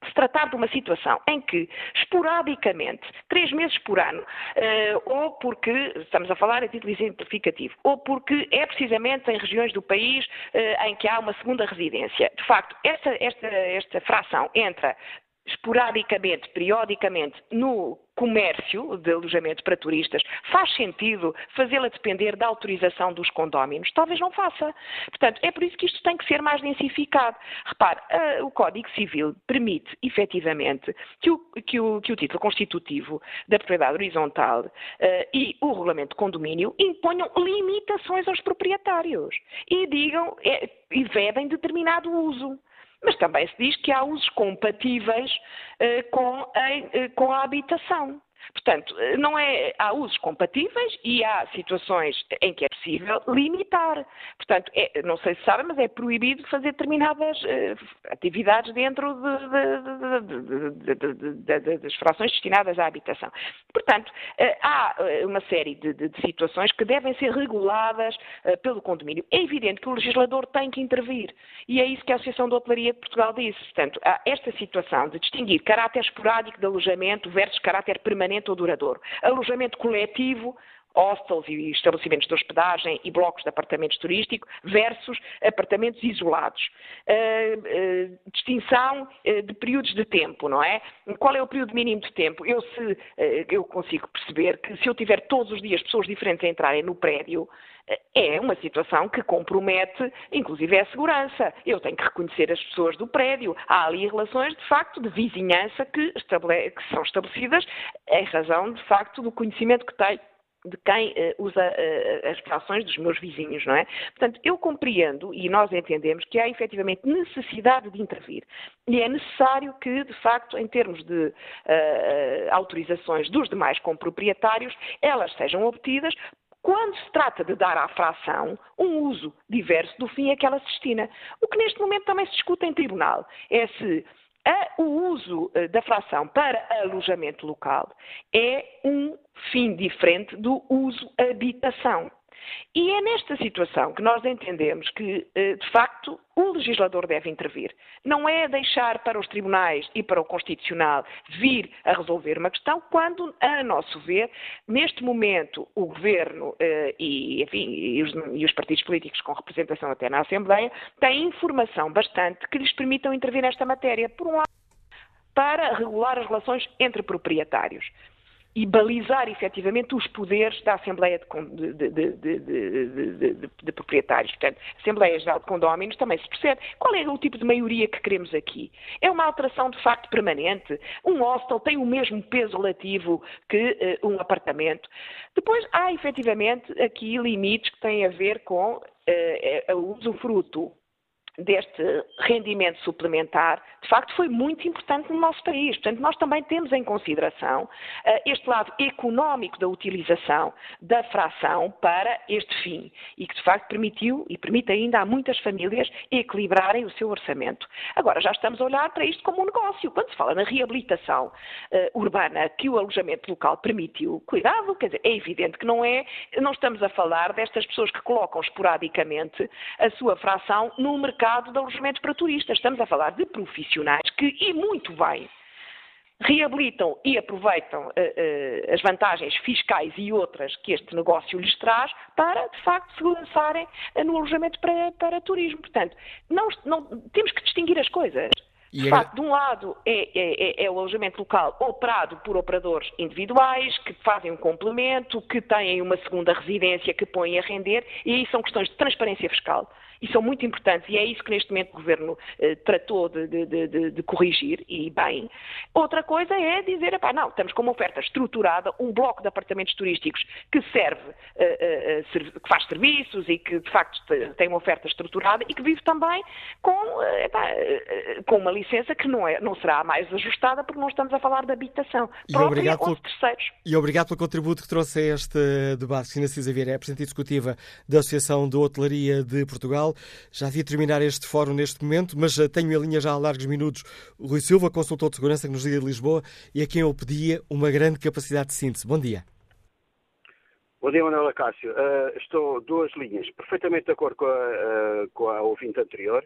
se tratar de uma situação em que, esporadicamente, três meses por ano, uh, ou porque, estamos a falar a título exemplificativo, ou porque é precisamente em regiões do país uh, em que há uma segunda residência. De facto, esta, esta, esta fração entra esporadicamente, periodicamente, no comércio de alojamento para turistas, faz sentido fazê-la depender da autorização dos condóminos? Talvez não faça. Portanto, é por isso que isto tem que ser mais densificado. Repare, o Código Civil permite, efetivamente, que o, que o, que o título constitutivo da propriedade horizontal uh, e o regulamento de condomínio imponham limitações aos proprietários e digam é, e vedem determinado uso mas também se diz que há usos compatíveis uh, com, a, uh, com a habitação. Portanto, não é, há usos compatíveis e há situações em que é possível limitar. Portanto, é, não sei se sabem, mas é proibido fazer determinadas uh, atividades dentro de, de, de, das frações destinadas à habitação. Portanto, uh, há eh, uma série de, situações que devem ser reguladas uh, pelo condomínio. É evidente que o legislador tem que intervir e é isso que a Associação de Hotelaria de Portugal disse. Portanto, há esta situação de distinguir caráter esporádico de alojamento versus caráter permanente permanente ou duradouro. Alojamento coletivo, hostels e estabelecimentos de hospedagem e blocos de apartamentos turísticos versus apartamentos isolados. Uh, uh, distinção uh, de períodos de tempo, não é? Qual é o período mínimo de tempo? Eu, se, eu consigo perceber que se eu tiver todos os dias pessoas diferentes a entrarem no prédio, é uma situação que compromete, inclusive, a segurança. Eu tenho que reconhecer as pessoas do prédio. Há ali relações, de facto, de vizinhança que, que são estabelecidas em razão, de facto, do conhecimento que tenho de quem uh, usa uh, as relações dos meus vizinhos, não é? Portanto, eu compreendo e nós entendemos que há efetivamente necessidade de intervir. E é necessário que, de facto, em termos de uh, autorizações dos demais comproprietários, elas sejam obtidas quando se trata de dar à fração um uso diverso do fim a que ela se destina. O que neste momento também se discute em tribunal é se o uso eh, da fração para alojamento local é um fim diferente do uso habitação. E é nesta situação que nós entendemos que, eh, de facto, o legislador deve intervir. Não é deixar para os tribunais e para o Constitucional vir a resolver uma questão, quando, a nosso ver, neste momento, o Governo eh, e, enfim, e, os, e os partidos políticos com representação até na Assembleia têm informação bastante que lhes permitam intervir nesta matéria. Por um lado, para regular as relações entre proprietários e balizar efetivamente os poderes da Assembleia de, de, de, de, Proprietários. Portanto, Assembleia Geral de Condóminos também se percebe. Qual é o tipo de maioria que queremos aqui? É uma alteração de facto permanente? Um hostel tem o mesmo peso relativo que uh, um apartamento? Depois, há efetivamente aqui limites que têm a ver com uh, o usufruto deste rendimento suplementar, de facto, foi muito importante no nosso país. Portanto, nós também temos em consideração uh, este lado económico da utilização da fração para este fim e que, de facto, permitiu e permite ainda a muitas famílias equilibrarem o seu orçamento. Agora, já estamos a olhar para isto como um negócio. Quando se fala na reabilitação uh, urbana que o alojamento local permitiu, cuidado, quer dizer, é evidente que não é, não estamos a falar destas pessoas que colocam esporadicamente a sua fração no mercado mercado de alojamentos para turistas. Estamos a falar de profissionais que, e muito bem, reabilitam e aproveitam uh, uh, as vantagens fiscais e outras que este negócio lhes traz para, de facto, se lançarem uh, no alojamento para, para turismo. Portanto, não, não, temos que distinguir as coisas. De facto, de um lado é, é, é, é, o alojamento local operado por operadores individuais que fazem um complemento, que têm uma segunda residência que põem a render, e aí são questões de transparência fiscal e são muito importantes, e é isso que neste momento o Governo eh, tratou de, de, de, de, corrigir, e bem. Outra coisa é dizer, epá, não, estamos com uma oferta estruturada, um bloco de apartamentos turísticos que serve, eh, eh, que faz serviços e que de facto tem uma oferta estruturada e que vive também com, eh, epá, eh, com uma licença que não, é, não será mais ajustada porque não estamos a falar de habitação e obrigado pelo, terceiros. E obrigado pelo contributo que trouxe a este debate. Cristina Cisa Vieira é a Presidente Executiva da Associação de Hotelaria de Portugal. Já devia terminar este fórum neste momento, mas eh, tenho em linha já há largos minutos o Rui Silva, consultor de segurança que nos liga de Lisboa e a quem eu pedia uma grande capacidade de síntese. Bom dia. Bom dia, Manuela Cássio. Uh, estou duas linhas. Perfeitamente de acordo com a, uh, com a ouvinte anterior.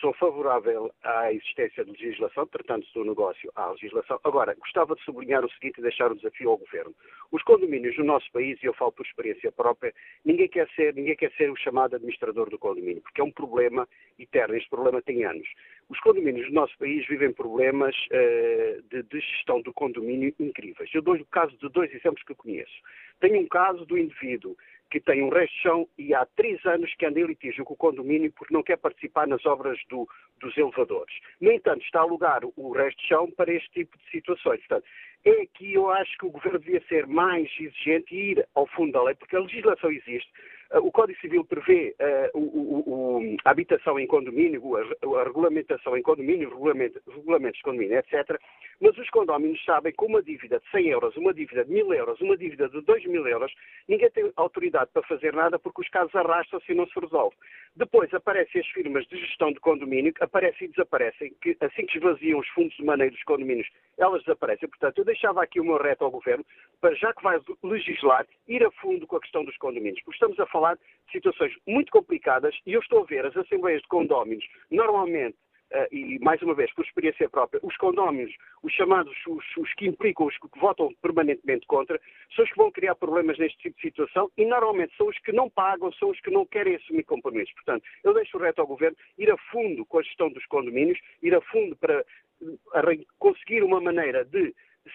Sou favorável à existência de legislação, tratando-se do negócio à legislação. Agora, gostava de sublinhar o seguinte e deixar o desafio ao Governo. Os condomínios no nosso país, e eu falo por experiência própria, ninguém quer ser, ninguém quer ser o chamado administrador do condomínio, porque é um problema eterno. Este problema tem anos. Os condomínios no nosso país vivem problemas uh, de, de, gestão do condomínio incríveis. Eu dou o caso de dois exemplos que eu conheço. Tenho um caso do indivíduo que tem um resto de chão e há três anos que anda em litígio com o condomínio porque não quer participar nas obras do, dos elevadores. No entanto, está a alugar o resto de chão para este tipo de situações. Portanto, é que eu acho que o governo devia ser mais exigente e ir ao fundo da lei, porque a legislação existe, o Código Civil prevê uh, o, o, a habitação em condomínio, a, a regulamentação em condomínio, regulamento, regulamentos de condomínio, etc. Mas os condóminos sabem que uma dívida de 100 euros, uma dívida de 1000 euros, uma dívida de 2 mil euros, ninguém tem autoridade para fazer nada porque os casos arrastam-se e não se resolve. Depois aparecem as firmas de gestão de condomínio, aparecem e desaparecem, que assim que esvaziam os fundos de maneio dos condomínios, elas desaparecem. Portanto, eu deixava aqui o meu reto ao Governo para, já que vai legislar, ir a fundo com a questão dos condomínios, porque estamos a falar de situações muito complicadas e eu estou a ver as assembleias de condóminos, normalmente, Uh, e mais uma vez, por experiência própria, os condóminos, os chamados, os, os, que implicam, os que votam permanentemente contra, são os que vão criar problemas neste tipo de situação e normalmente são os que não pagam, são os que não querem assumir compromissos. Portanto, eu deixo o reto ao Governo ir a fundo com a gestão dos condomínios, ir a fundo para uh, conseguir uma maneira de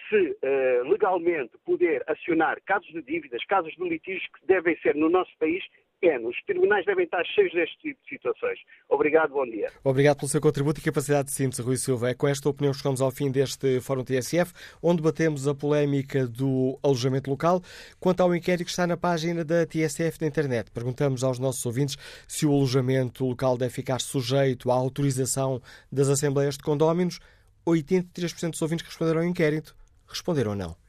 se uh, legalmente poder acionar casos de dívidas, casos de litígios que devem ser no nosso país pequenos. Os tribunais devem estar cheios deste tipo de situações. Obrigado, bom dia. Obrigado pelo seu contributo e capacidade de síntese, Rui Silva. É com esta opinião que chegamos ao fim deste Fórum TSF, onde batemos a polémica do alojamento local. Quanto ao inquérito que está na página da TSF na internet, perguntamos aos nossos ouvintes se o alojamento local deve ficar sujeito à autorização das assembleias de condóminos. 83% dos ouvintes responderam ao inquérito responderam não.